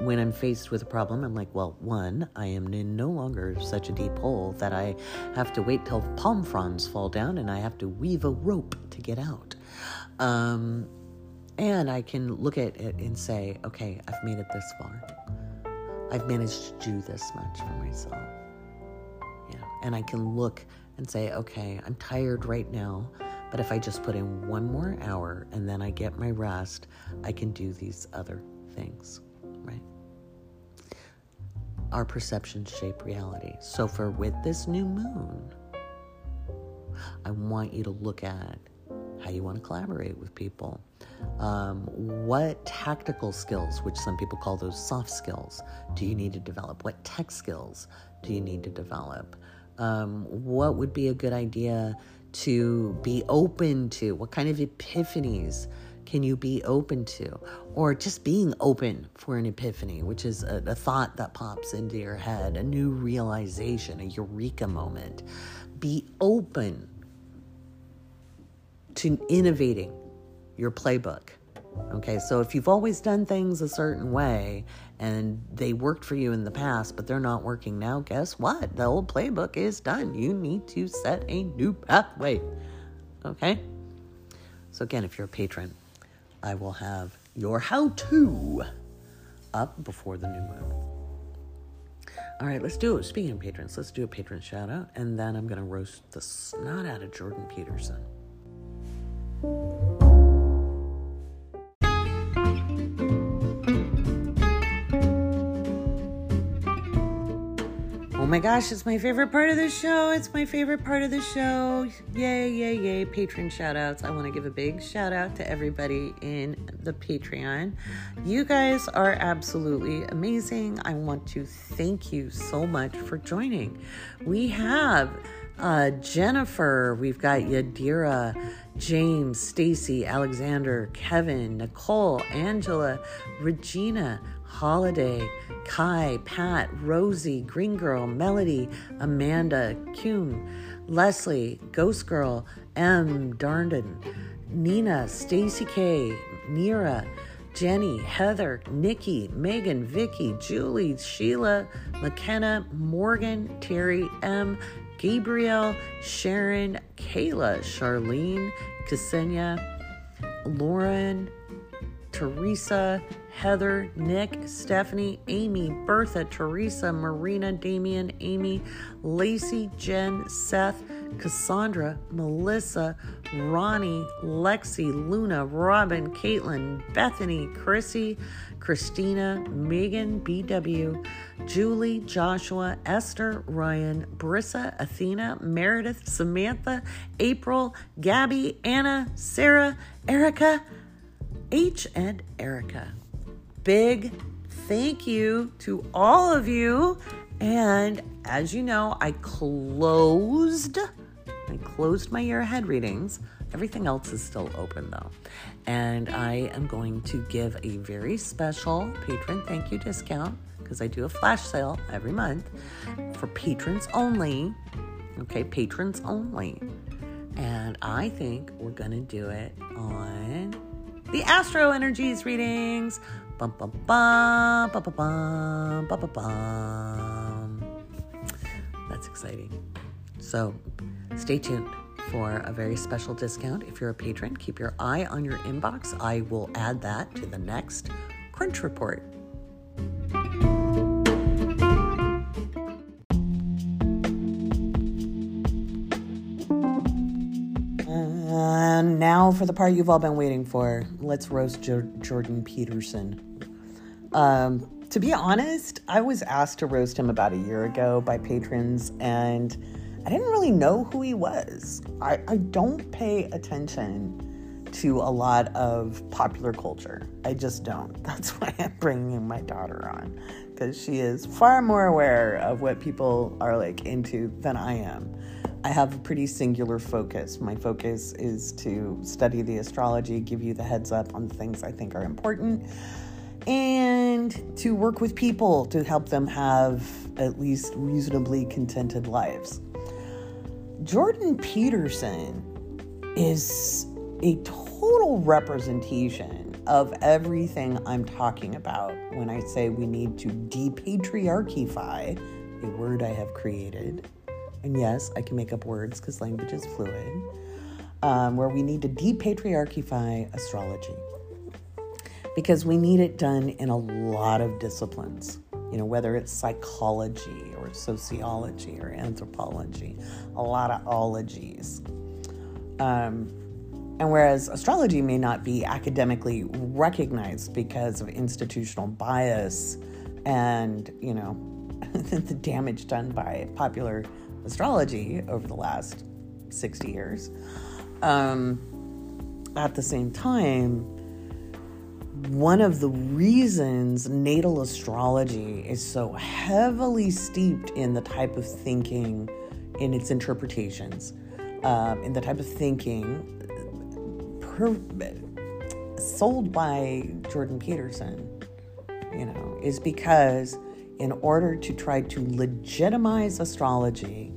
when I'm faced with a problem, I'm like, well, one, I am in no longer such a deep hole that I have to wait till palm fronds fall down and I have to weave a rope to get out. Um, and I can look at it and say, okay, I've made it this far. I've managed to do this much for myself. Yeah. And I can look and say, okay, I'm tired right now, but if I just put in one more hour and then I get my rest, I can do these other things, right? Our perceptions shape reality. So for with this new moon, I want you to look at how you want to collaborate with people. Um, what tactical skills, which some people call those soft skills, do you need to develop? What tech skills do you need to develop? Um, what would be a good idea to be open to? What kind of epiphanies can you be open to? Or just being open for an epiphany, which is a, a thought that pops into your head, a new realization, a eureka moment. Be open to innovating your playbook. Okay, so if you've always done things a certain way and they worked for you in the past, but they're not working now, guess what? The old playbook is done. You need to set a new pathway. Okay? So, again, if you're a patron, I will have your how to up before the new moon. All right, let's do it. Speaking of patrons, let's do a patron shout out, and then I'm going to roast the snot out of Jordan Peterson. Oh my gosh, it's my favorite part of the show. It's my favorite part of the show. Yay, yay, yay. Patron shout outs. I want to give a big shout out to everybody in the Patreon. You guys are absolutely amazing. I want to thank you so much for joining. We have uh, Jennifer, we've got Yadira, James, Stacy, Alexander, Kevin, Nicole, Angela, Regina, Holiday, Kai, Pat, Rosie, Green Girl, Melody, Amanda, Kuhn, Leslie, Ghost Girl, M. Darnden, Nina, Stacy K, Nira, Jenny, Heather, Nikki, Megan, Vicky, Julie, Sheila, McKenna, Morgan, Terry, M, Gabriel, Sharon, Kayla, Charlene, Ksenia, Lauren, Teresa, Heather, Nick, Stephanie, Amy, Bertha, Teresa, Marina, Damien, Amy, Lacey, Jen, Seth, Cassandra, Melissa, Ronnie, Lexi, Luna, Robin, Caitlin, Bethany, Chrissy, Christina, Megan, BW, Julie, Joshua, Esther, Ryan, Brissa, Athena, Meredith, Samantha, April, Gabby, Anna, Sarah, Erica, H, and Erica. Big thank you to all of you. And as you know, I closed I closed my year ahead readings. Everything else is still open though. And I am going to give a very special patron thank you discount because I do a flash sale every month for patrons only. Okay, patrons only. And I think we're going to do it on the Astro Energies readings. Bum, bum, bum, bum, bum, bum, bum, bum, bum. That's exciting. So stay tuned for a very special discount. If you're a patron, keep your eye on your inbox. I will add that to the next Crunch Report. And now for the part you've all been waiting for. Let's roast jo- Jordan Peterson. Um, to be honest, I was asked to roast him about a year ago by patrons, and I didn't really know who he was. I, I don't pay attention to a lot of popular culture. I just don't. That's why I'm bringing my daughter on, because she is far more aware of what people are like into than I am. I have a pretty singular focus. My focus is to study the astrology, give you the heads up on things I think are important, and to work with people to help them have at least reasonably contented lives. Jordan Peterson is a total representation of everything I'm talking about when I say we need to depatriarchify, a word I have created. And yes, I can make up words because language is fluid, um, where we need to depatriarchify astrology. Because we need it done in a lot of disciplines. You know, whether it's psychology or sociology or anthropology, a lot of ologies. Um, and whereas astrology may not be academically recognized because of institutional bias and, you know, the damage done by popular astrology over the last 60 years, um, at the same time, one of the reasons natal astrology is so heavily steeped in the type of thinking, in its interpretations, um, in the type of thinking per, sold by Jordan Peterson, you know, is because in order to try to legitimize astrology,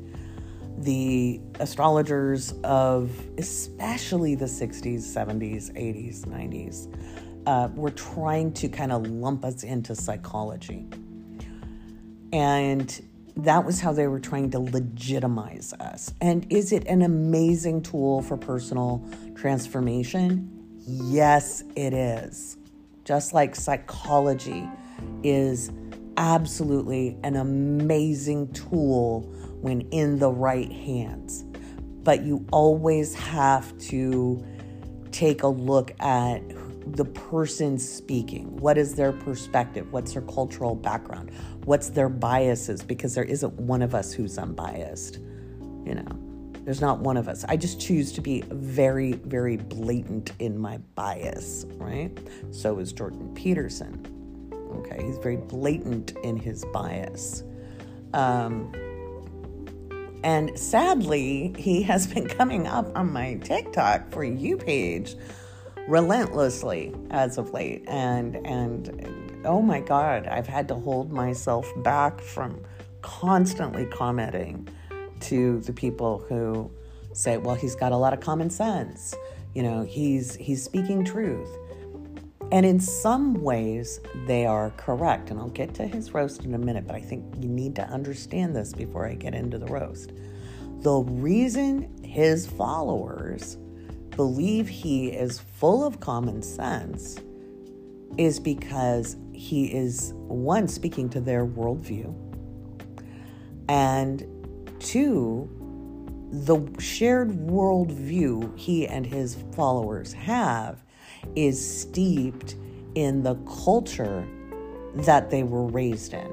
the astrologers of especially the 60s, 70s, 80s, 90s uh, were trying to kind of lump us into psychology. And that was how they were trying to legitimize us. And is it an amazing tool for personal transformation? Yes, it is. Just like psychology is absolutely an amazing tool when in the right hands. But you always have to take a look at the person speaking. What is their perspective? What's their cultural background? What's their biases? Because there isn't one of us who's unbiased. You know, there's not one of us. I just choose to be very, very blatant in my bias, right? So is Jordan Peterson. Okay, he's very blatant in his bias. Um, and sadly, he has been coming up on my TikTok for you page relentlessly as of late. And and oh my god i've had to hold myself back from constantly commenting to the people who say well he's got a lot of common sense. You know he's he's speaking truth And in some ways, they are correct. And I'll get to his roast in a minute, but I think you need to understand this before I get into the roast. The reason his followers believe he is full of common sense is because he is, one, speaking to their worldview, and two, the shared worldview he and his followers have is steeped in the culture that they were raised in.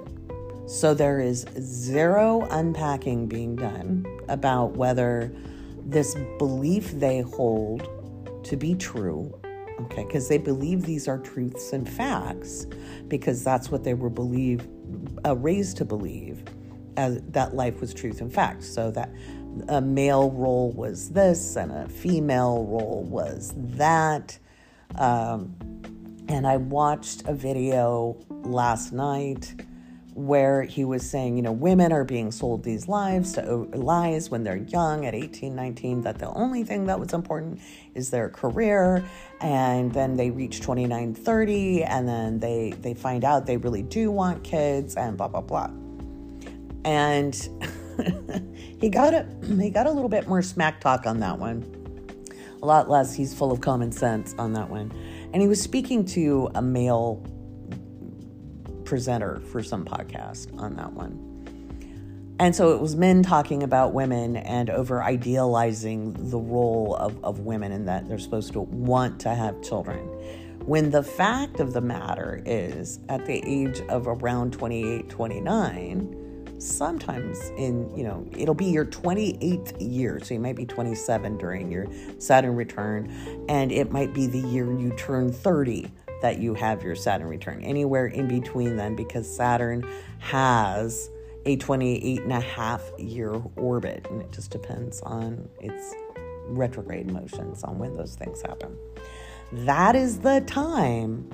So there is zero unpacking being done about whether this belief they hold to be true, okay, because they believe these are truths and facts, because that's what they were believe, uh, raised to believe, as that life was truth and fact. So that a male role was this and a female role was that. Um, and I watched a video last night where he was saying, you know, women are being sold these lives to lies when they're young at 18, 19, that the only thing that was important is their career. And then they reach 29, 30, and then they, they find out they really do want kids and blah, blah, blah. And he got a, he got a little bit more smack talk on that one. Lot less. He's full of common sense on that one. And he was speaking to a male presenter for some podcast on that one. And so it was men talking about women and over idealizing the role of, of women and that they're supposed to want to have children. When the fact of the matter is, at the age of around 28, 29, sometimes in, you know, it'll be your 28th year. So you might be 27 during your Saturn return, and it might be the year you turn 30 that you have your Saturn return. Anywhere in between then, because Saturn has a 28 and a half year orbit, and it just depends on its retrograde motions on when those things happen. That is the time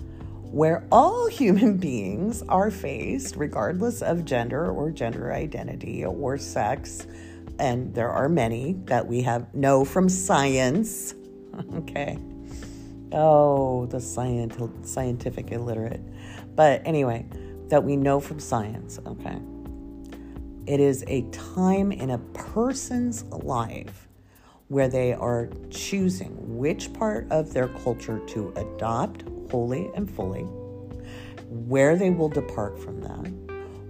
where all human beings are faced, regardless of gender or gender identity or sex, and there are many that we have know from science. okay oh, the scientific illiterate. But anyway, that we know from science, okay? It is a time in a person's life where they are choosing which part of their culture to adopt wholly and fully, where they will depart from that,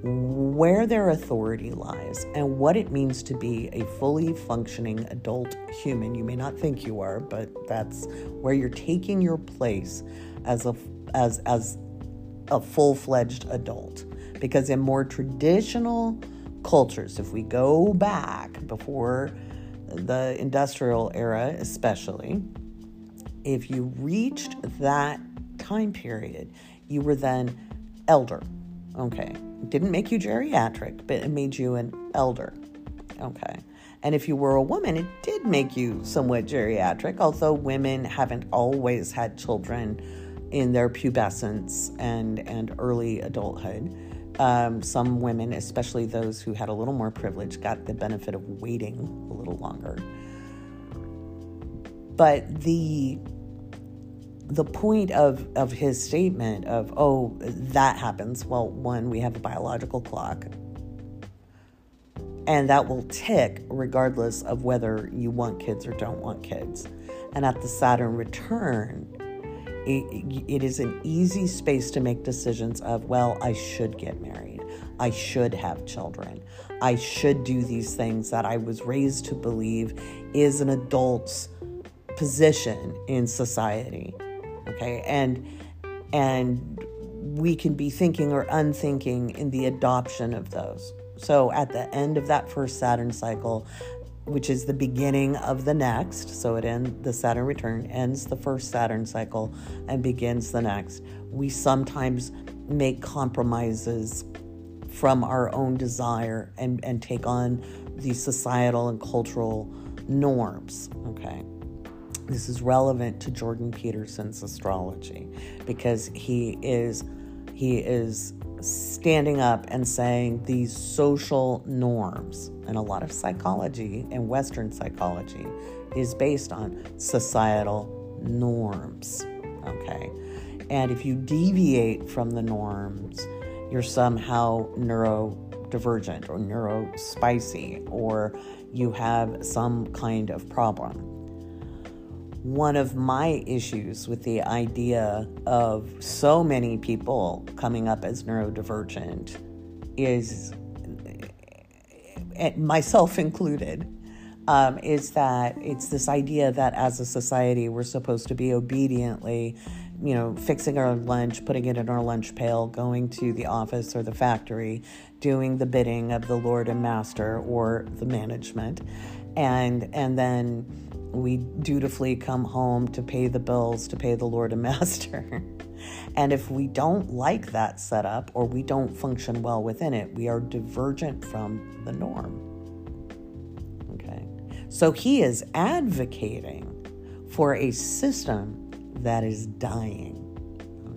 where their authority lies and what it means to be a fully functioning adult human. You may not think you are, but that's where you're taking your place as a as as a full-fledged adult. Because in more traditional cultures, if we go back before the industrial era especially, if you reached that time period, you were then elder. Okay didn't make you geriatric, but it made you an elder. Okay. And if you were a woman, it did make you somewhat geriatric, although women haven't always had children in their pubescence and, and early adulthood. Um, some women, especially those who had a little more privilege, got the benefit of waiting a little longer. But the the point of, of his statement of, oh, that happens. Well, one, we have a biological clock, and that will tick regardless of whether you want kids or don't want kids. And at the Saturn return, it, it is an easy space to make decisions of, well, I should get married. I should have children. I should do these things that I was raised to believe is an adult's position in society okay? And and we can be thinking or unthinking in the adoption of those. So at the end of that first saturn cycle which is the beginning of the next so it ends the saturn return ends the first saturn cycle and begins the next we sometimes make compromises from our own desire and and take on the societal and cultural norms okay this is relevant to Jordan Peterson's astrology because he is he is standing up and saying these social norms and a lot of psychology and western psychology is based on societal norms okay And if you deviate from the norms, you're somehow neurodivergent or neurospicy, or you have some kind of problem. One of my issues with the idea of so many people coming up as neurodivergent is, myself included, um, is that it's this idea that as a society we're supposed to be obediently you know, fixing our lunch, putting it in our lunch pail, going to the office or the factory, doing the bidding of the Lord and Master or the management, and and then we dutifully come home to pay the bills to pay the Lord and Master. and if we don't like that setup or we don't function well within it, we are divergent from the norm. Okay. So he is advocating for a system that is dying.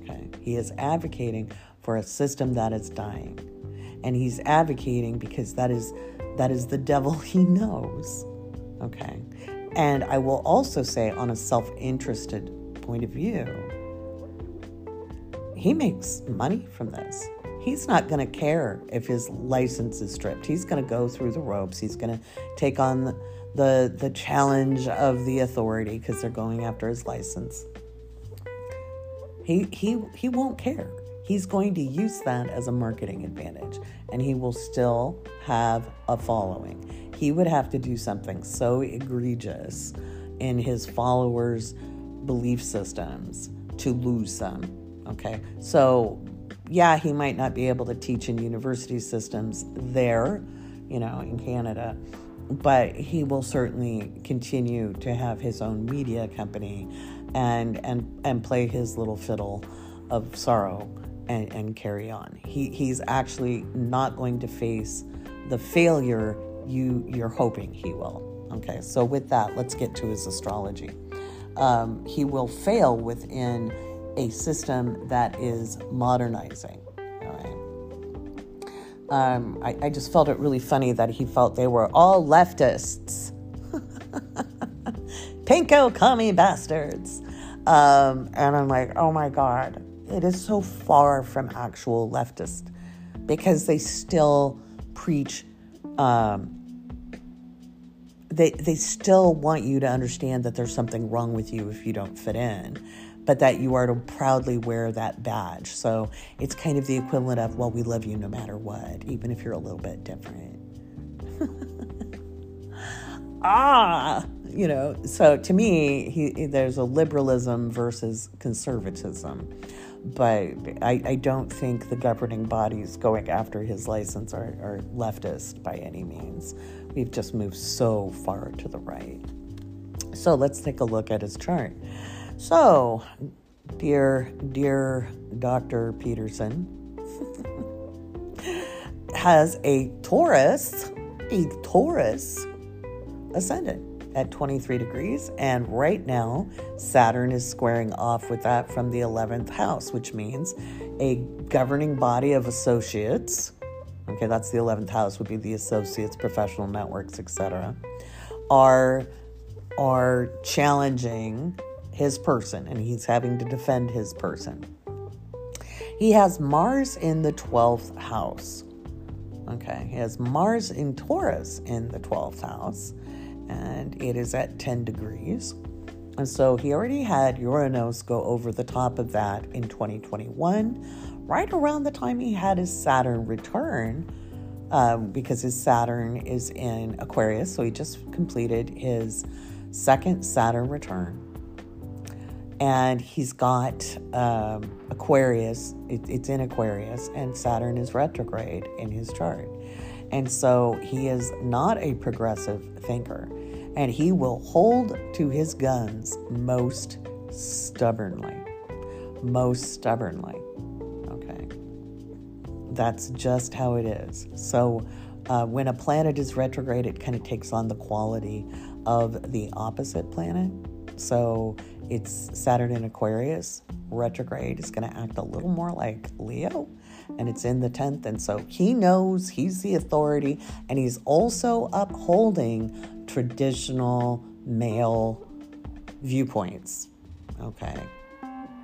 Okay? He is advocating for a system that is dying. And he's advocating because that is that is the devil he knows. Okay? And I will also say on a self-interested point of view, he makes money from this. He's not going to care if his license is stripped. He's going to go through the ropes. He's going to take on the, the, the challenge of the authority because they're going after his license. He, he, he won't care. He's going to use that as a marketing advantage and he will still have a following. He would have to do something so egregious in his followers' belief systems to lose them. Okay. So, yeah, he might not be able to teach in university systems there, you know, in Canada, but he will certainly continue to have his own media company and and and play his little fiddle of sorrow and, and carry on. He he's actually not going to face the failure you you're hoping he will. Okay, so with that, let's get to his astrology. Um, he will fail within a system that is modernizing. Um, I, I just felt it really funny that he felt they were all leftists. Pinko commie bastards. Um, and I'm like, oh my God, it is so far from actual leftist because they still preach, um, they, they still want you to understand that there's something wrong with you if you don't fit in, but that you are to proudly wear that badge. So it's kind of the equivalent of, well, we love you no matter what, even if you're a little bit different. ah, you know, so to me, he, there's a liberalism versus conservatism. But I, I don't think the governing bodies going after his license are, are leftist by any means. We've just moved so far to the right. So let's take a look at his chart. So, dear, dear Dr. Peterson has a Taurus, a Taurus ascendant at 23 degrees. And right now, Saturn is squaring off with that from the 11th house, which means a governing body of associates. Okay, that's the 11th house, would be the associates, professional networks, etc. Are are challenging his person and he's having to defend his person. He has Mars in the 12th house. Okay, he has Mars in Taurus in the 12th house and it is at 10 degrees. And so he already had Uranus go over the top of that in 2021, right around the time he had his Saturn return, um, because his Saturn is in Aquarius. So he just completed his second Saturn return. And he's got um, Aquarius, it, it's in Aquarius, and Saturn is retrograde in his chart. And so he is not a progressive thinker, and he will hold to his guns most stubbornly. Most stubbornly. Okay. That's just how it is. So uh, when a planet is retrograde, it kind of takes on the quality of the opposite planet. So it's Saturn in Aquarius retrograde is going to act a little more like Leo and it's in the 10th. And so he knows he's the authority and he's also upholding traditional male viewpoints. Okay.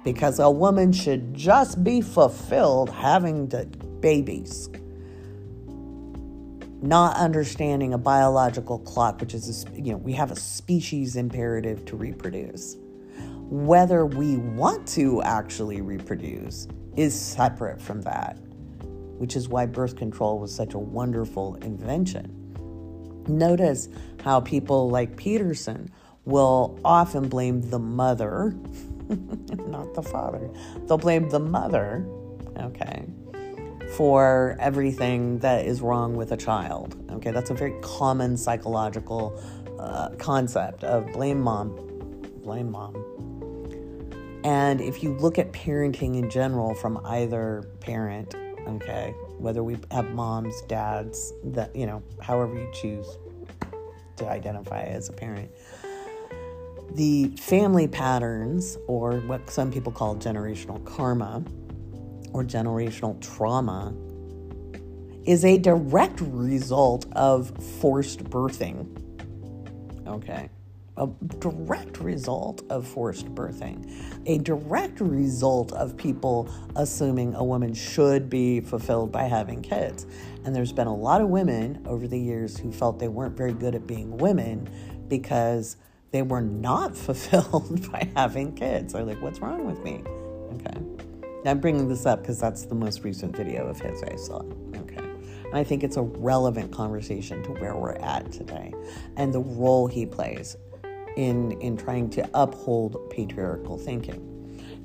because a woman should just be fulfilled having the babies not understanding a biological clock which is a, you know we have a species imperative to reproduce whether we want to actually reproduce is separate from that which is why birth control was such a wonderful invention notice how people like peterson will often blame the mother not the father. They'll blame the mother, okay, for everything that is wrong with a child. Okay, that's a very common psychological uh, concept of blame mom, blame mom. And if you look at parenting in general from either parent, okay, whether we have moms, dads, that, you know, however you choose to identify as a parent, the family patterns, or what some people call generational karma or generational trauma, is a direct result of forced birthing. Okay. A direct result of forced birthing, a direct result of people assuming a woman should be fulfilled by having kids. And there's been a lot of women over the years who felt they weren't very good at being women because they were not fulfilled by having kids. They're like, what's wrong with me? Okay. I'm bringing this up because that's the most recent video of his I saw. Okay. And I think it's a relevant conversation to where we're at today and the role he plays in in trying to uphold patriarchal thinking.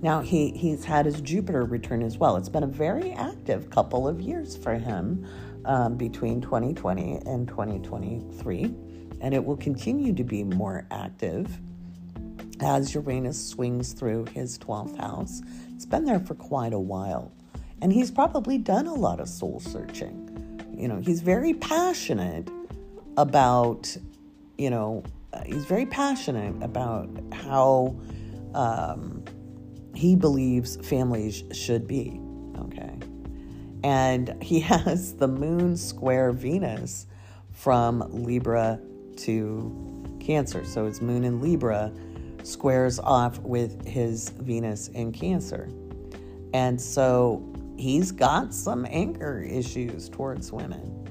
Now he he's had his Jupiter return as well. It's been a very active couple of years for him um, between 2020 and 2023 and it will continue to be more active as Uranus swings through his 12th house. It's been there for quite a while, and he's probably done a lot of soul searching. You know, he's very passionate about, you know, he's very passionate about how um, he believes families should be. Okay. And he has the moon square Venus from Libra to Cancer. So his moon in Libra squares off with his Venus in Cancer. And so he's got some anger issues towards women.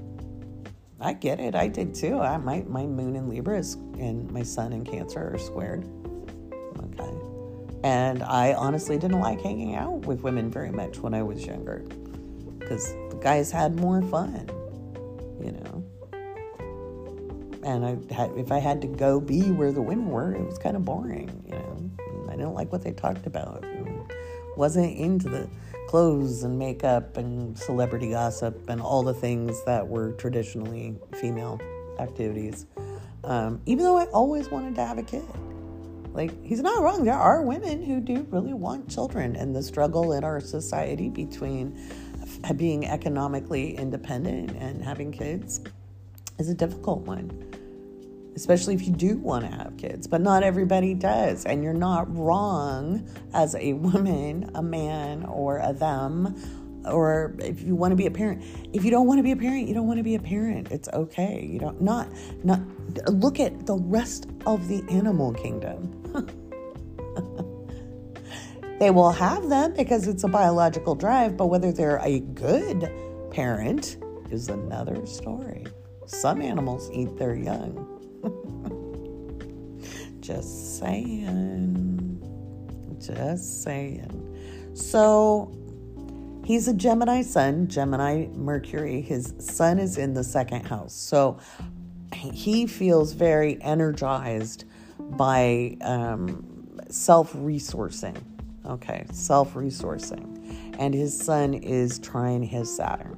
I get it. I did too. I, my, my moon in Libra is, and my sun in Cancer are squared. Okay. And I honestly didn't like hanging out with women very much when I was younger because the guys had more fun, you know and I had, if I had to go be where the women were, it was kind of boring. You know, I didn't like what they talked about. Wasn't into the clothes and makeup and celebrity gossip and all the things that were traditionally female activities. Um, even though I always wanted to have a kid. Like, he's not wrong. There are women who do really want children, and the struggle in our society between being economically independent and having kids is a difficult one especially if you do want to have kids, but not everybody does. And you're not wrong as a woman, a man, or a them, or if you want to be a parent. If you don't want to be a parent, you don't want to be a parent. It's okay. You don't not not look at the rest of the animal kingdom. they will have them because it's a biological drive, but whether they're a good parent is another story. Some animals eat their young. Just saying. Just saying. So he's a Gemini sun, Gemini Mercury. His sun is in the second house. So he feels very energized by um, self resourcing. Okay, self resourcing. And his sun is trine his Saturn.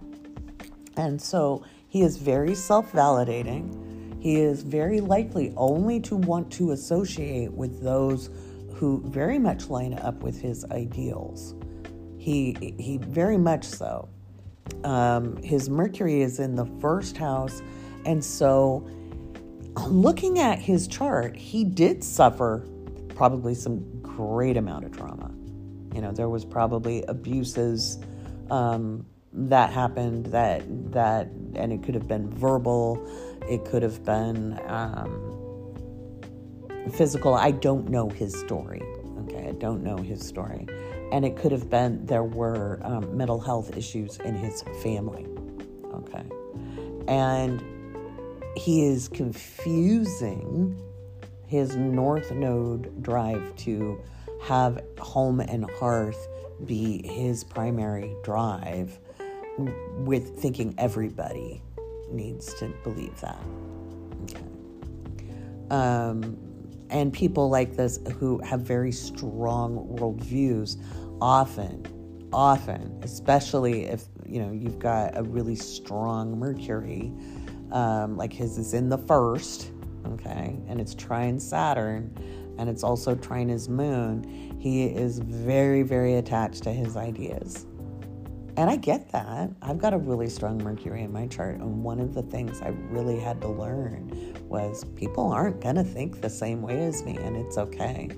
And so he is very self validating he is very likely only to want to associate with those who very much line up with his ideals. He, he very much so. Um, his Mercury is in the first house, and so looking at his chart, he did suffer probably some great amount of trauma. You know, there was probably abuses um, that happened that that, and it could have been verbal it could have been um, physical. I don't know his story. Okay, I don't know his story. And it could have been there were um, mental health issues in his family. Okay. And he is confusing his North Node drive to have home and hearth be his primary drive with thinking everybody needs to believe that. Okay. Um, and people like this who have very strong worldviews often, often, especially if you know you've got a really strong Mercury, um, like his is in the first, okay, and it's trine Saturn, and it's also trine his moon. He is very, very attached to his ideas. And I get that. I've got a really strong Mercury in my chart. And one of the things I really had to learn was people aren't going to think the same way as me, and it's okay.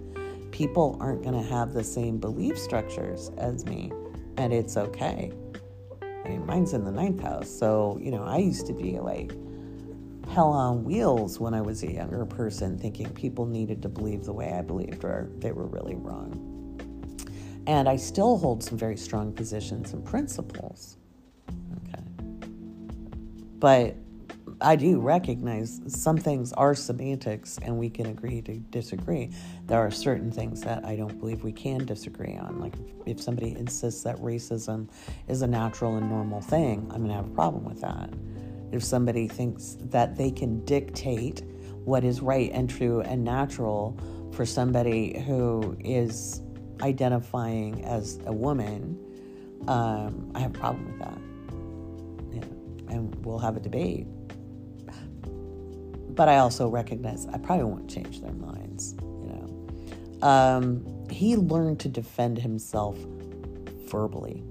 People aren't going to have the same belief structures as me, and it's okay. I mean, mine's in the ninth house. So, you know, I used to be like hell on wheels when I was a younger person, thinking people needed to believe the way I believed, or they were really wrong. And I still hold some very strong positions and principles. Okay. But I do recognize some things are semantics and we can agree to disagree. There are certain things that I don't believe we can disagree on. Like if somebody insists that racism is a natural and normal thing, I'm going to have a problem with that. If somebody thinks that they can dictate what is right and true and natural for somebody who is identifying as a woman, um, I have a problem with that. Yeah, and we'll have a debate. But I also recognize I probably won't change their minds. You know, um, he learned to defend himself verbally,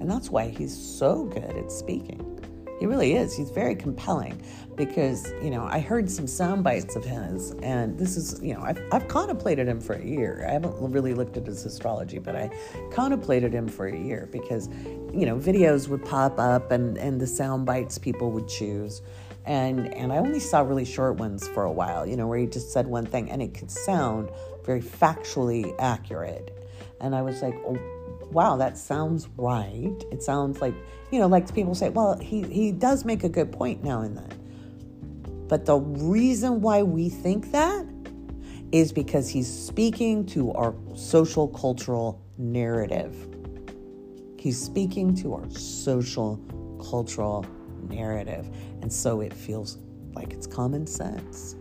and that's why he's so good at speaking. He really is. He's very compelling because, you know, I heard some sound bites of his, and this is, you know, I've, I've contemplated him for a year. I haven't really looked at his astrology, but I contemplated him for a year because, you know, videos would pop up and, and the sound bites people would choose. And, and I only saw really short ones for a while, you know, where he just said one thing and it could sound very factually accurate. And I was like, oh, wow, that sounds right. It sounds like, you know, like people say, well, he, he does make a good point now and then. But the reason why we think that is because he's speaking to our social cultural narrative. He's speaking to our social cultural narrative. And so it feels like it's common sense.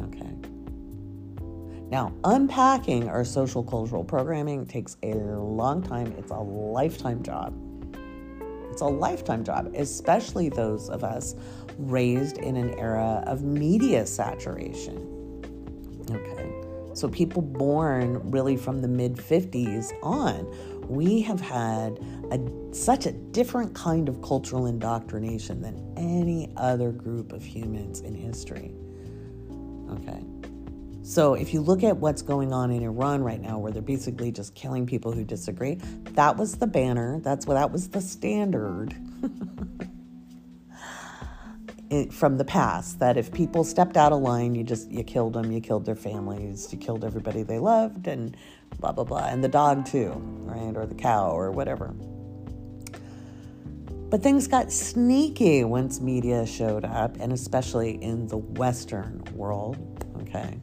Okay. Now, unpacking our social cultural programming takes a long time. It's a lifetime job. It's a lifetime job, especially those of us raised in an era of media saturation. Okay. So, people born really from the mid 50s on, we have had a, such a different kind of cultural indoctrination than any other group of humans in history. Okay. So if you look at what's going on in Iran right now, where they're basically just killing people who disagree, that was the banner. That's what that was the standard from the past. That if people stepped out of line, you just you killed them, you killed their families, you killed everybody they loved, and blah blah blah, and the dog too, right, or the cow or whatever. But things got sneaky once media showed up, and especially in the Western world. Okay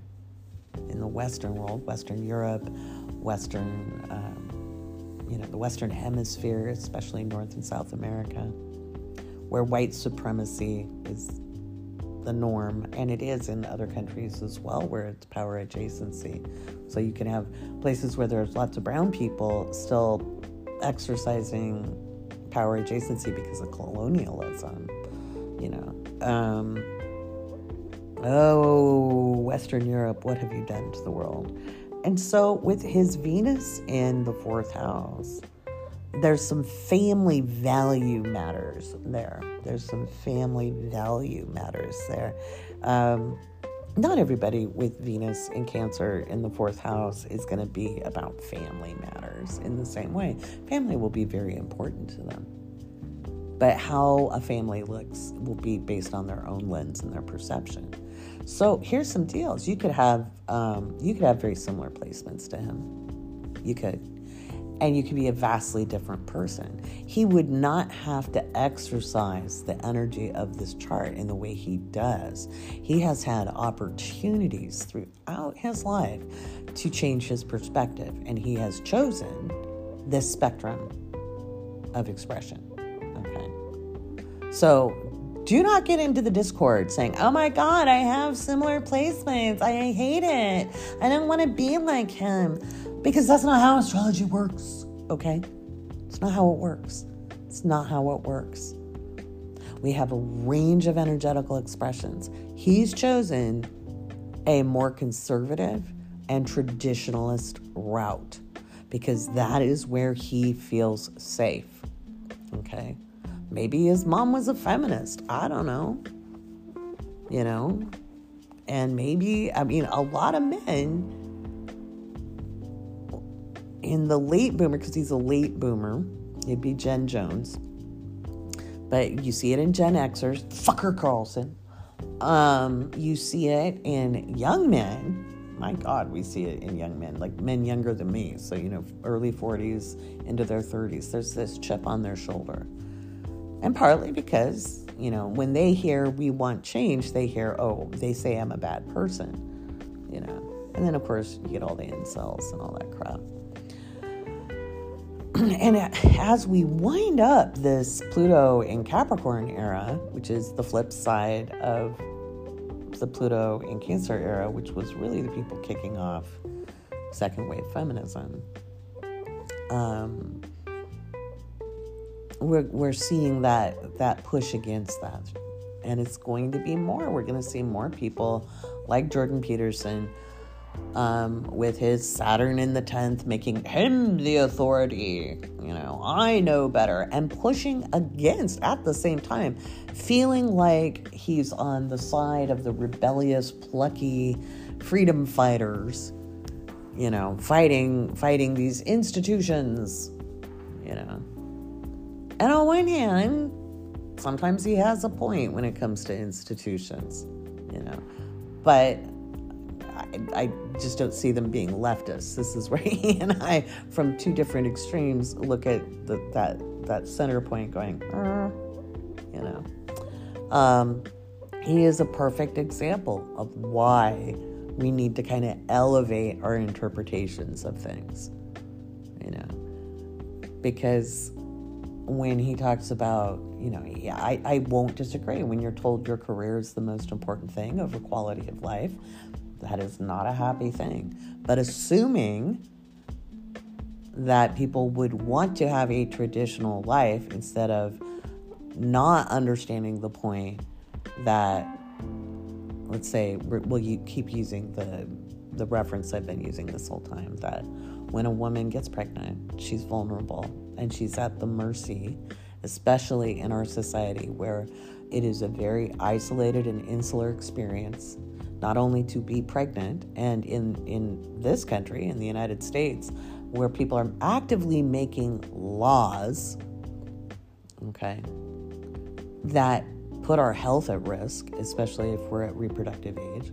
in the Western world, Western Europe, Western, um, you know, the Western Hemisphere, especially North and South America, where white supremacy is the norm, and it is in other countries as well, where it's power adjacency. So you can have places where there's lots of brown people still exercising power adjacency because of colonialism, you know. Um, Oh, Western Europe, what have you done to the world? And so, with his Venus in the fourth house, there's some family value matters there. There's some family value matters there. Um, not everybody with Venus in Cancer in the fourth house is going to be about family matters in the same way. Family will be very important to them. But how a family looks will be based on their own lens and their perception. So here's some deals. You could have um, you could have very similar placements to him. You could, and you could be a vastly different person. He would not have to exercise the energy of this chart in the way he does. He has had opportunities throughout his life to change his perspective, and he has chosen this spectrum of expression. Okay, so do not get into the Discord saying, oh my God, I have similar placements. I hate it. I don't want to be like him. Because that's not how astrology works, okay? It's not how it works. It's not how it works. We have a range of energetical expressions. He's chosen a more conservative and traditionalist route because that is where he feels safe, okay? Maybe his mom was a feminist. I don't know. You know? And maybe, I mean, a lot of men in the late boomer, because he's a late boomer, it'd be Gen Jones. But you see it in Gen Xers, fucker Carlson. Um, you see it in young men. My God, we see it in young men, like men younger than me. So, you know, early 40s into their 30s. There's this chip on their shoulder. And partly because, you know, when they hear we want change, they hear, oh, they say I'm a bad person, you know. And then, of course, you get all the incels and all that crap. and as we wind up this Pluto in Capricorn era, which is the flip side of the Pluto in Cancer era, which was really the people kicking off second wave feminism, um, we're, we're seeing that that push against that. And it's going to be more. We're going to see more people like jordan peterson um, with his saturn in the 10th making him the authority you know i know better and pushing against at the same time feeling like he's on the side of the rebellious plucky freedom fighters you know fighting fighting these institutions you know and on one hand, sometimes he has a point when it comes to institutions, you know. But I, I, just don't see them being leftists. This is where he and I, from two different extremes, look at the, that that center point, going, uh, you know. Um, he is a perfect example of why we need to kind of elevate our interpretations of things, you know, because when he talks about, you know, yeah, I, I won't disagree. When you're told your career is the most important thing over quality of life, that is not a happy thing. But assuming that people would want to have a traditional life instead of not understanding the point that, let's say, will you keep using the the reference I've been using this whole time that when a woman gets pregnant, she's vulnerable and she's at the mercy, especially in our society where it is a very isolated and insular experience, not only to be pregnant, and in, in this country, in the United States, where people are actively making laws, okay, that put our health at risk, especially if we're at reproductive age.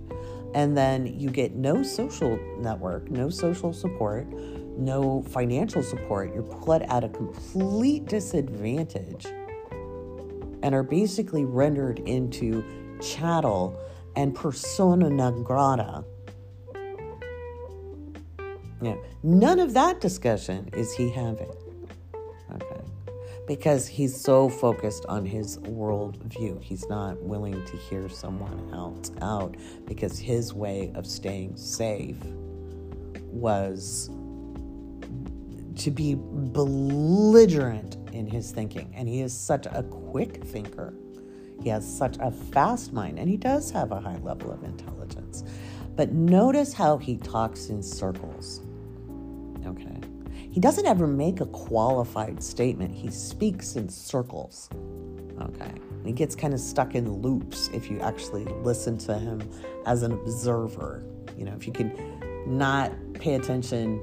And then you get no social network, no social support, no financial support, you're put at a complete disadvantage and are basically rendered into chattel and persona non grata. Yeah, none of that discussion is he having. Okay. Because he's so focused on his world view. He's not willing to hear someone else out because his way of staying safe was to be belligerent in his thinking. And he is such a quick thinker. He has such a fast mind, and he does have a high level of intelligence. But notice how he talks in circles. Okay. He doesn't ever make a qualified statement, he speaks in circles. Okay. And he gets kind of stuck in loops if you actually listen to him as an observer. You know, if you can not pay attention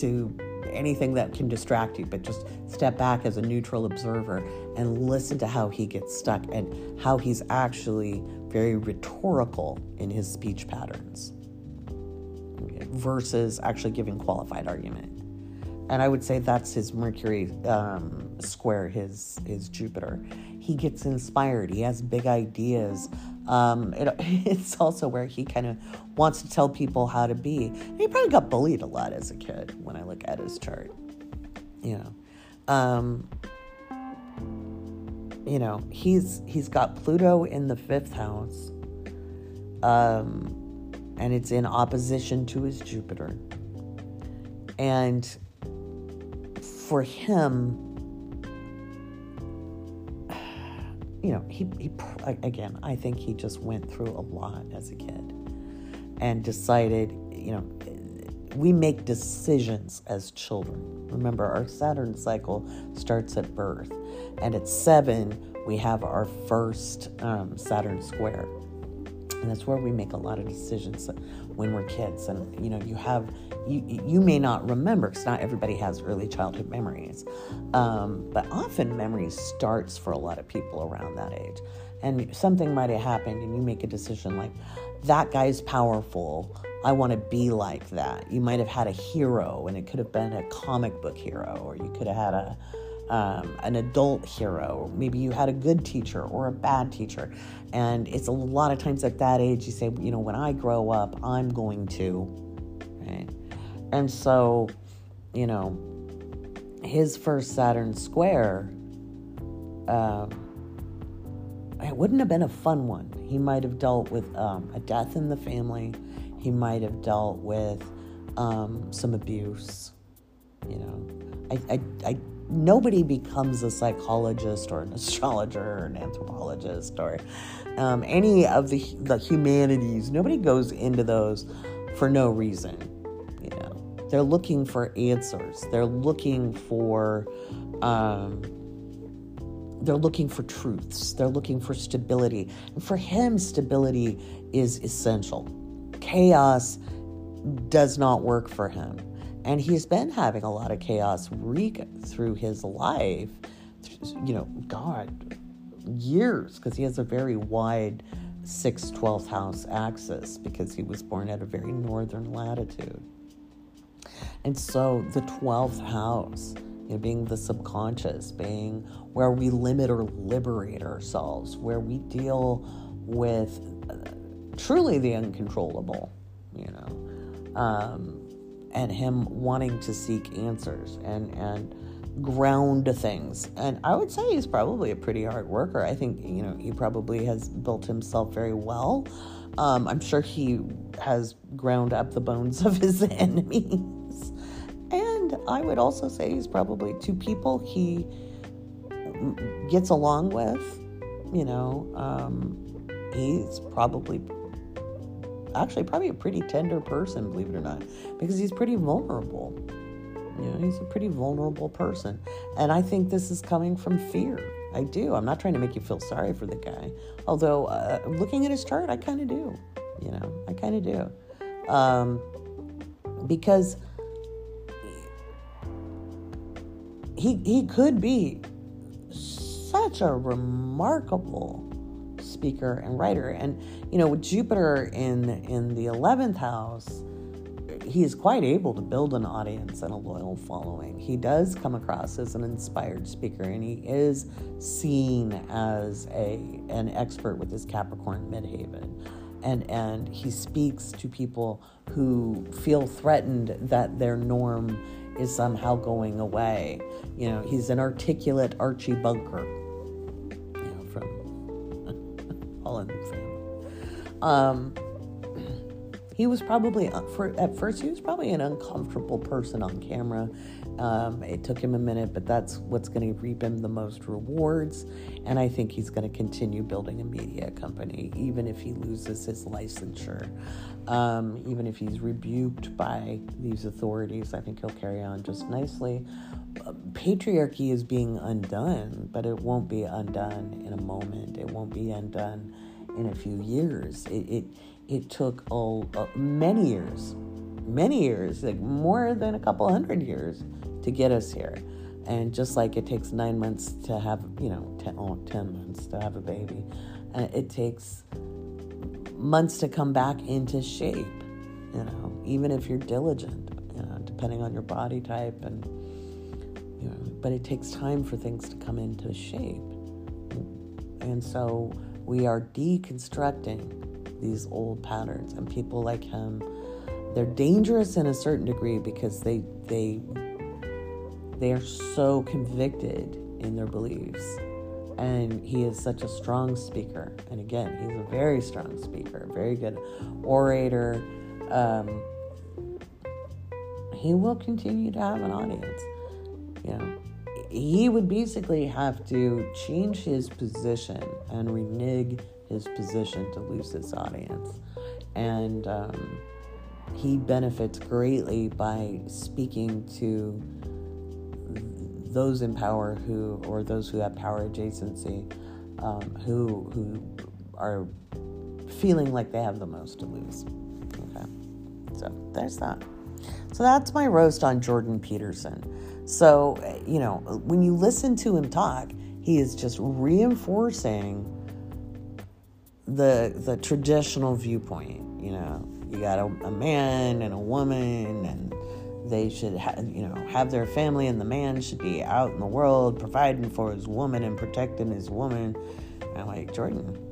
to anything that can distract you, but just step back as a neutral observer and listen to how he gets stuck and how he's actually very rhetorical in his speech patterns versus actually giving qualified argument. And I would say that's his Mercury um, square, his his Jupiter. He gets inspired. He has big ideas. Um, it, it's also where he kind of wants to tell people how to be. And he probably got bullied a lot as a kid. When I look at his chart, you know, um, you know, he's he's got Pluto in the fifth house, um, and it's in opposition to his Jupiter. And for him, you know, he, he again, I think he just went through a lot as a kid and decided, you know, we make decisions as children. Remember, our Saturn cycle starts at birth, and at seven, we have our first um, Saturn square. And that's where we make a lot of decisions when we're kids. And you know, you have you you may not remember because not everybody has early childhood memories, um, but often memory starts for a lot of people around that age. And something might have happened, and you make a decision like, "That guy's powerful." I want to be like that. You might have had a hero, and it could have been a comic book hero, or you could have had a um, an adult hero. Maybe you had a good teacher or a bad teacher. And it's a lot of times at that age, you say, you know, when I grow up, I'm going to? And so, you know, his first Saturn square, um, it wouldn't have been a fun one. He might have dealt with um, a death in the family. He might have dealt with um, some abuse. You know, I, I, I nobody becomes a psychologist or an astrologer or an anthropologist or um, any of the the humanities. Nobody goes into those for no reason. They're looking for answers. They're looking for. Um, they're looking for truths. They're looking for stability. And for him, stability is essential. Chaos does not work for him. And he's been having a lot of chaos wreak through his life, you know, God, years, because he has a very wide 6th, 12th house axis because he was born at a very northern latitude. And so the 12th house, you know, being the subconscious, being where we limit or liberate ourselves, where we deal with uh, truly the uncontrollable, you know. Um, and him wanting to seek answers and and ground things. And I would say he's probably a pretty hard worker. I think you know he probably has built himself very well. Um, I'm sure he has ground up the bones of his enemies. And I would also say he's probably two people he gets along with. You know, um, he's probably actually probably a pretty tender person, believe it or not, because he's pretty vulnerable. You know, he's a pretty vulnerable person. And I think this is coming from fear. I do. I'm not trying to make you feel sorry for the guy. Although, uh, looking at his chart, I kind of do. You know, I kind of do. Um, because he, he could be such a remarkable speaker and writer. And you know, with Jupiter in in the eleventh house, he is quite able to build an audience and a loyal following. He does come across as an inspired speaker, and he is seen as a an expert with his Capricorn midheaven. And, and he speaks to people who feel threatened that their norm is somehow going away. You know, he's an articulate Archie Bunker all in the family. Um, he was probably uh, for at first he was probably an uncomfortable person on camera. Um, it took him a minute, but that's what's going to reap him the most rewards. And I think he's going to continue building a media company, even if he loses his licensure, um, even if he's rebuked by these authorities. I think he'll carry on just nicely. Uh, patriarchy is being undone, but it won't be undone in a moment. It won't be undone in a few years. It it, it took oh, uh, many years, many years, like more than a couple hundred years to get us here. And just like it takes nine months to have, you know, ten, oh, 10 months to have a baby, uh, it takes months to come back into shape, you know, even if you're diligent, you know, depending on your body type and you know, but it takes time for things to come into shape. And so we are deconstructing these old patterns and people like him they're dangerous in a certain degree because they they they are so convicted in their beliefs. And he is such a strong speaker. And again he's a very strong speaker very good orator. Um, he will continue to have an audience. You know he would basically have to change his position and renege his position to lose his audience. And um, he benefits greatly by speaking to those in power who, or those who have power adjacency, um, who who are feeling like they have the most to lose. Okay, so there's that. So that's my roast on Jordan Peterson. So you know, when you listen to him talk, he is just reinforcing the the traditional viewpoint. You know, you got a, a man and a woman and they should ha- you know have their family and the man should be out in the world providing for his woman and protecting his woman. I'm like jordan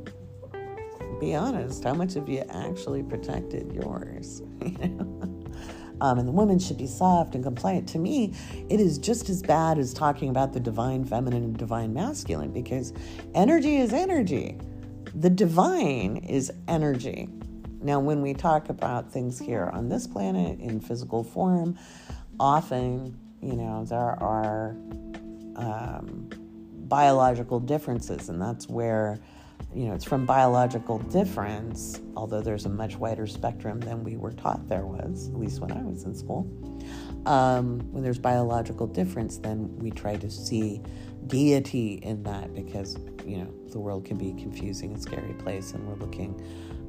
be honest how much have you actually protected yours? Um, and the woman should be soft and compliant. To me it is just as bad as talking about the divine feminine and divine masculine because energy is energy. The divine is energy now, when we talk about things here on this planet in physical form, often, you know, there are um, biological differences, and that's where, you know, it's from biological difference, although there's a much wider spectrum than we were taught there was, at least when I was in school. Um, when there's biological difference, then we try to see deity in that because, you know, the world can be confusing and scary place, and we're looking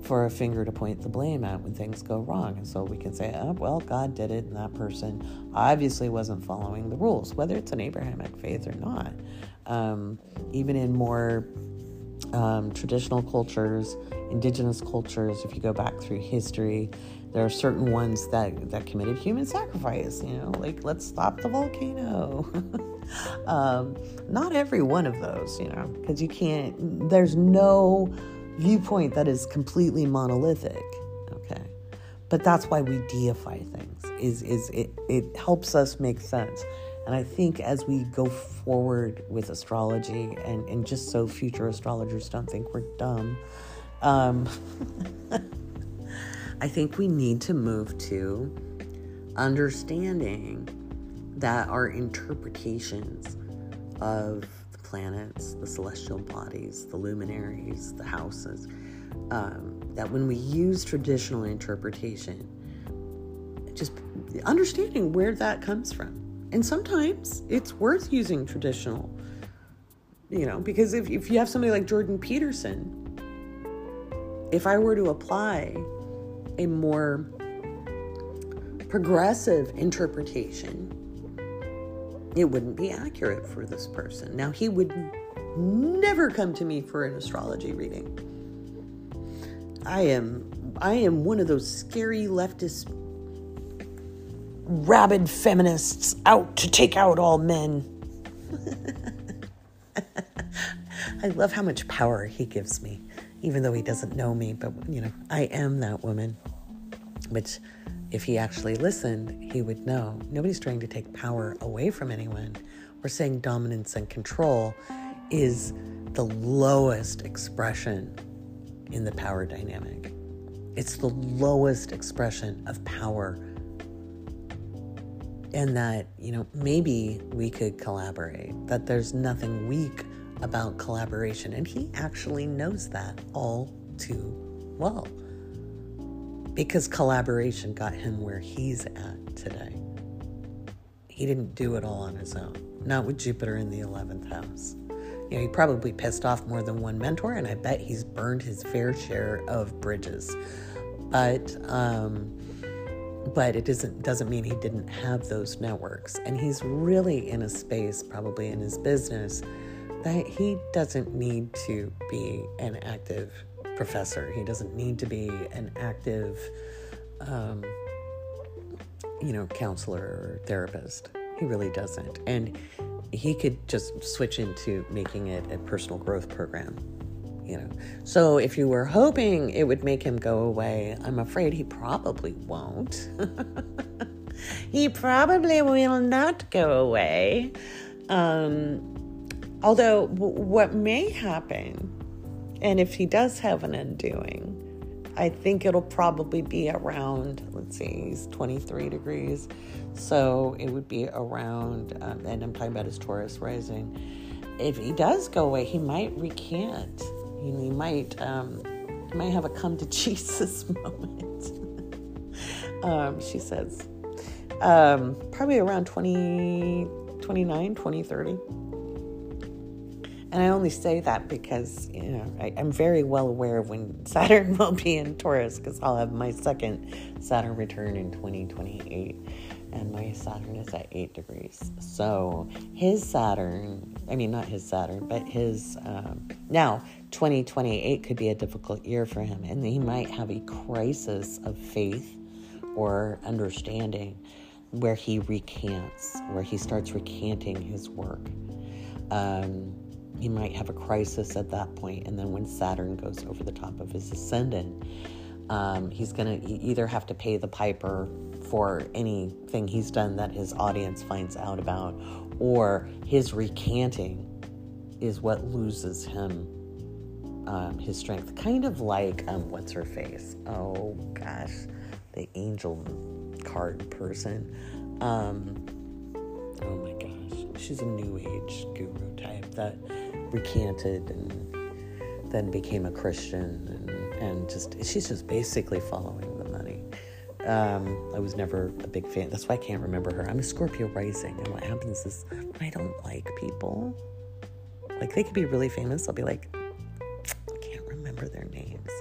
for a finger to point the blame at when things go wrong. And so we can say, oh, well, God did it, and that person obviously wasn't following the rules, whether it's an Abrahamic faith or not. Um, even in more um, traditional cultures, indigenous cultures, if you go back through history, there are certain ones that, that committed human sacrifice, you know, like let's stop the volcano. um, not every one of those, you know, because you can't, there's no viewpoint that is completely monolithic okay? But that's why we deify things is is it, it helps us make sense. And i think as we go forward with astrology and and just so future astrologers don't think we're dumb um, i think we need to move to understanding that our interpretations of planets, the celestial bodies, the luminaries, the houses, um, that when we use traditional interpretation, just understanding where that comes from. And sometimes it's worth using traditional, you know, because if, if you have somebody like Jordan Peterson, if I were to apply a more progressive interpretation it wouldn't be accurate for this person. Now, he would never come to me for an astrology reading. I am I am one of those scary leftist rabid feminists out to take out all men. I love how much power he gives me, even though he doesn't know me, but you know, I am that woman, which if he actually listened, he would know nobody's trying to take power away from anyone. We're saying dominance and control is the lowest expression in the power dynamic. It's the lowest expression of power. And that, you know, maybe we could collaborate, that there's nothing weak about collaboration. And he actually knows that all too well because collaboration got him where he's at today. He didn't do it all on his own, not with Jupiter in the 11th house. You know, he probably pissed off more than one mentor, and I bet he's burned his fair share of bridges. But, um, but it doesn't doesn't mean he didn't have those networks, and he's really in a space, probably in his business, that he doesn't need to be an active professor. He doesn't need to be an active, um, you know, counselor or therapist. He really doesn't. And he could just switch into making it a personal growth program. You know, so if you were hoping it would make him go away, I'm afraid he probably won't. he probably will not go away. Um, although, w- what may happen, and if he does have an undoing, I think it'll probably be around, let's see, he's 23 degrees. So it would be around, um, and I'm talking about his Taurus rising. If he does go away, he might recant. He, he might, um, he might have a come to Jesus moment. um, she says, um, probably around 20, 29, 20, 30. And I only say that because, you know, I, am very well aware of when Saturn will be in Taurus because I'll have my second Saturn return in 2028 and my Saturn is at 8 degrees. So his Saturn, I mean, not his Saturn, but his, um, now 2028 could be a difficult year for him, and he might have a crisis of faith or understanding where he recants, where he starts recanting his work. Um, he might have a crisis at that point, and then when Saturn goes over the top of his ascendant, um, he's going to either have to pay the piper for anything he's done that his audience finds out about, or his recanting is what loses him um, his strength. Kind of like, um, what's her face? Oh gosh, the angel card person. Um, oh my gosh, she's a new age guru type that recanted and then became a Christian and, and just she's just basically following the money. Um, I was never a big fan. That's why I can't remember her. I'm a Scorpio rising, and what happens is I don't like people. Like they could be really famous. I'll be like, I can't remember their names.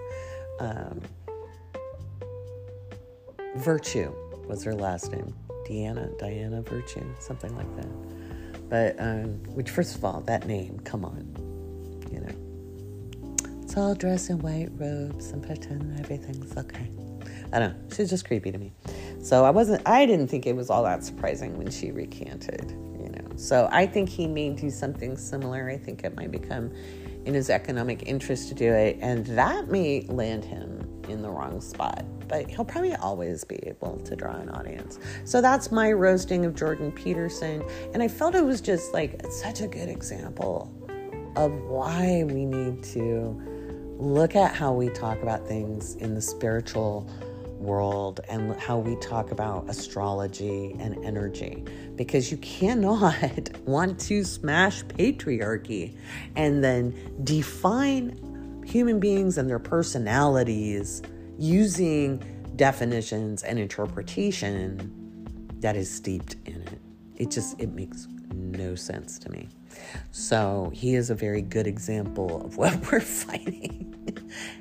Um, Virtue was her last name. Deanna, Diana Virtue, something like that. But um, which, first of all, that name, come on, you know. It's all dressed in white robes and pretend everything's okay. I don't know. She's just creepy to me. So I wasn't. I didn't think it was all that surprising when she recanted. You know. So I think he may do something similar. I think it might become in his economic interest to do it, and that may land him in the wrong spot. But he'll probably always be able to draw an audience. So that's my roasting of Jordan Peterson, and I felt it was just like such a good example of why we need to look at how we talk about things in the spiritual world and how we talk about astrology and energy because you cannot want to smash patriarchy and then define human beings and their personalities using definitions and interpretation that is steeped in it it just it makes no sense to me so he is a very good example of what we're fighting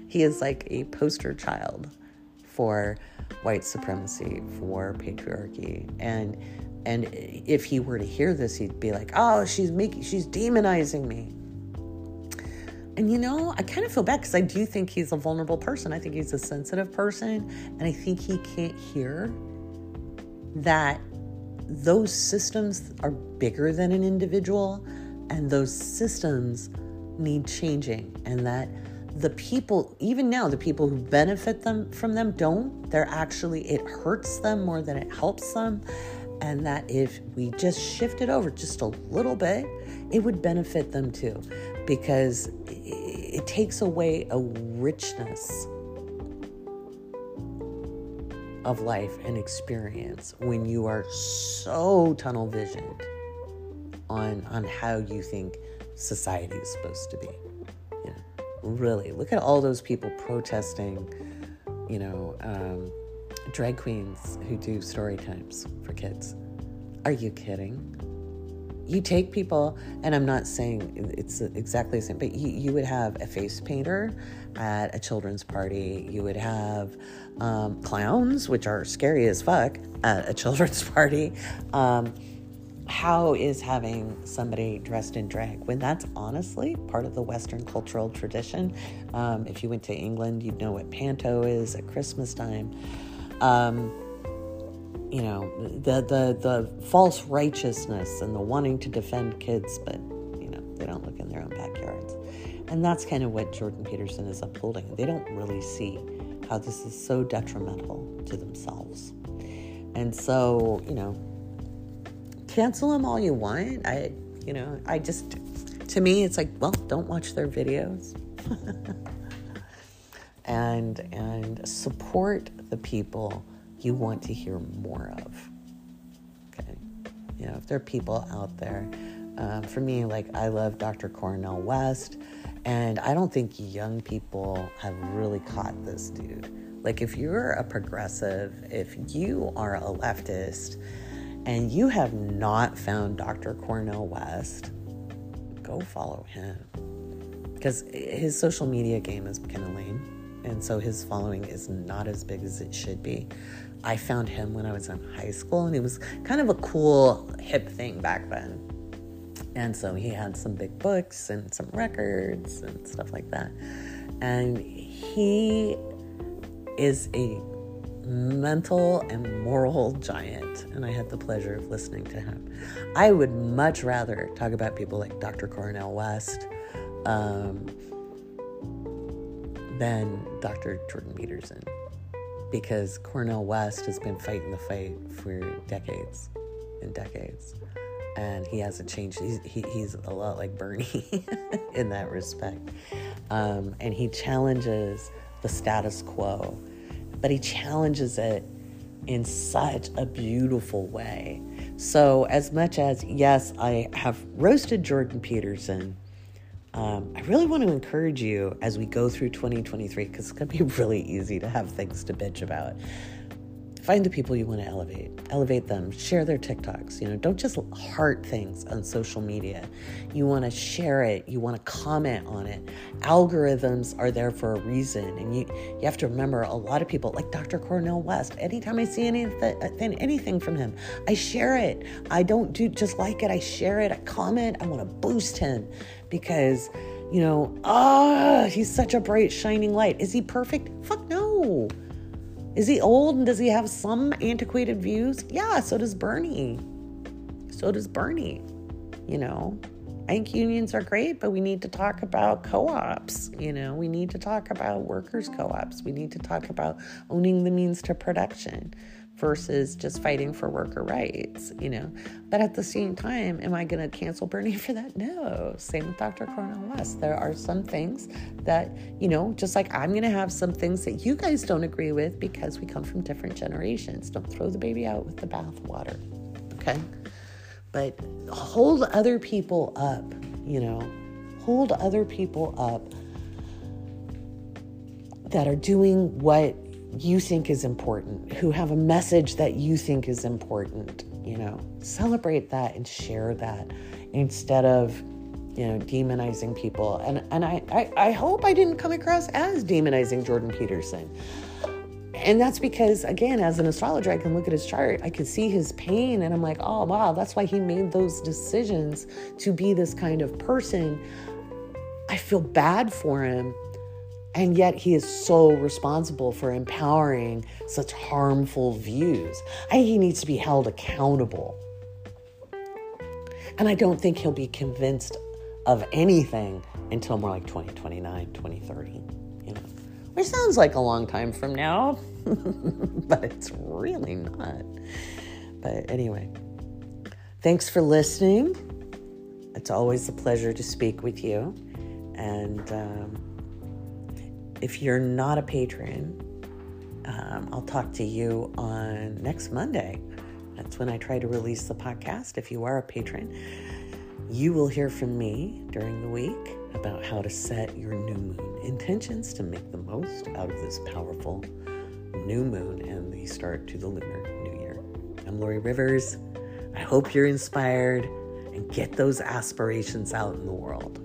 he is like a poster child for white supremacy, for patriarchy. And and if he were to hear this, he'd be like, "Oh, she's making she's demonizing me." And you know, I kind of feel bad because I do think he's a vulnerable person. I think he's a sensitive person, and I think he can't hear that those systems are bigger than an individual and those systems need changing and that the people, even now, the people who benefit them from them don't. They're actually, it hurts them more than it helps them. And that if we just shift it over just a little bit, it would benefit them too. Because it takes away a richness of life and experience when you are so tunnel visioned on on how you think society is supposed to be. Really look at all those people protesting you know um, drag queens who do story times for kids. Are you kidding you take people and i'm not saying it's exactly the same but you, you would have a face painter at a children's party you would have um, clowns which are scary as fuck at a children's party um, how is having somebody dressed in drag when that's honestly part of the Western cultural tradition? Um, if you went to England, you'd know what panto is at Christmas time. Um, you know the the the false righteousness and the wanting to defend kids, but you know they don't look in their own backyards, and that's kind of what Jordan Peterson is upholding. They don't really see how this is so detrimental to themselves, and so you know cancel them all you want. I, you know, I just, to me, it's like, well, don't watch their videos. and and support the people you want to hear more of. Okay, you know, if there are people out there, um, for me, like I love Dr. Cornel West, and I don't think young people have really caught this dude. Like, if you're a progressive, if you are a leftist, and you have not found Dr. Cornel West, go follow him. Because his social media game is kind of lame. And so his following is not as big as it should be. I found him when I was in high school, and he was kind of a cool, hip thing back then. And so he had some big books and some records and stuff like that. And he is a mental and moral giant, and I had the pleasure of listening to him. I would much rather talk about people like Dr. Cornel West um, than Dr. Jordan Peterson because Cornel West has been fighting the fight for decades and decades. And he hasn't changed. He's, he, he's a lot like Bernie in that respect. Um, and he challenges the status quo but he challenges it in such a beautiful way. So, as much as, yes, I have roasted Jordan Peterson, um, I really want to encourage you as we go through 2023 because it's going to be really easy to have things to bitch about. Find the people you want to elevate, elevate them, share their TikToks. You know, don't just heart things on social media. You want to share it, you want to comment on it. Algorithms are there for a reason. And you, you have to remember a lot of people, like Dr. Cornel West, anytime I see anything, anything from him, I share it. I don't do just like it, I share it, I comment, I want to boost him because you know, ah, oh, he's such a bright, shining light. Is he perfect? Fuck no. Is he old and does he have some antiquated views? Yeah, so does Bernie. So does Bernie. You know, I think unions are great, but we need to talk about co ops. You know, we need to talk about workers' co ops. We need to talk about owning the means to production versus just fighting for worker rights, you know. But at the same time, am I going to cancel Bernie for that? No. Same with Dr. Cornel West. There are some things that, you know, just like I'm going to have some things that you guys don't agree with because we come from different generations. Don't throw the baby out with the bathwater. Okay? But hold other people up, you know. Hold other people up that are doing what you think is important, who have a message that you think is important, you know, celebrate that and share that instead of, you know, demonizing people. And and I, I, I hope I didn't come across as demonizing Jordan Peterson. And that's because, again, as an astrologer, I can look at his chart, I can see his pain, and I'm like, oh, wow, that's why he made those decisions to be this kind of person. I feel bad for him and yet he is so responsible for empowering such harmful views. I think he needs to be held accountable. And I don't think he'll be convinced of anything until more like 2029, 2030, you know. Which sounds like a long time from now, but it's really not. But anyway, thanks for listening. It's always a pleasure to speak with you. And um, if you're not a patron, um, I'll talk to you on next Monday. That's when I try to release the podcast. If you are a patron, you will hear from me during the week about how to set your new moon intentions to make the most out of this powerful new moon and the start to the lunar new year. I'm Laurie Rivers. I hope you're inspired and get those aspirations out in the world.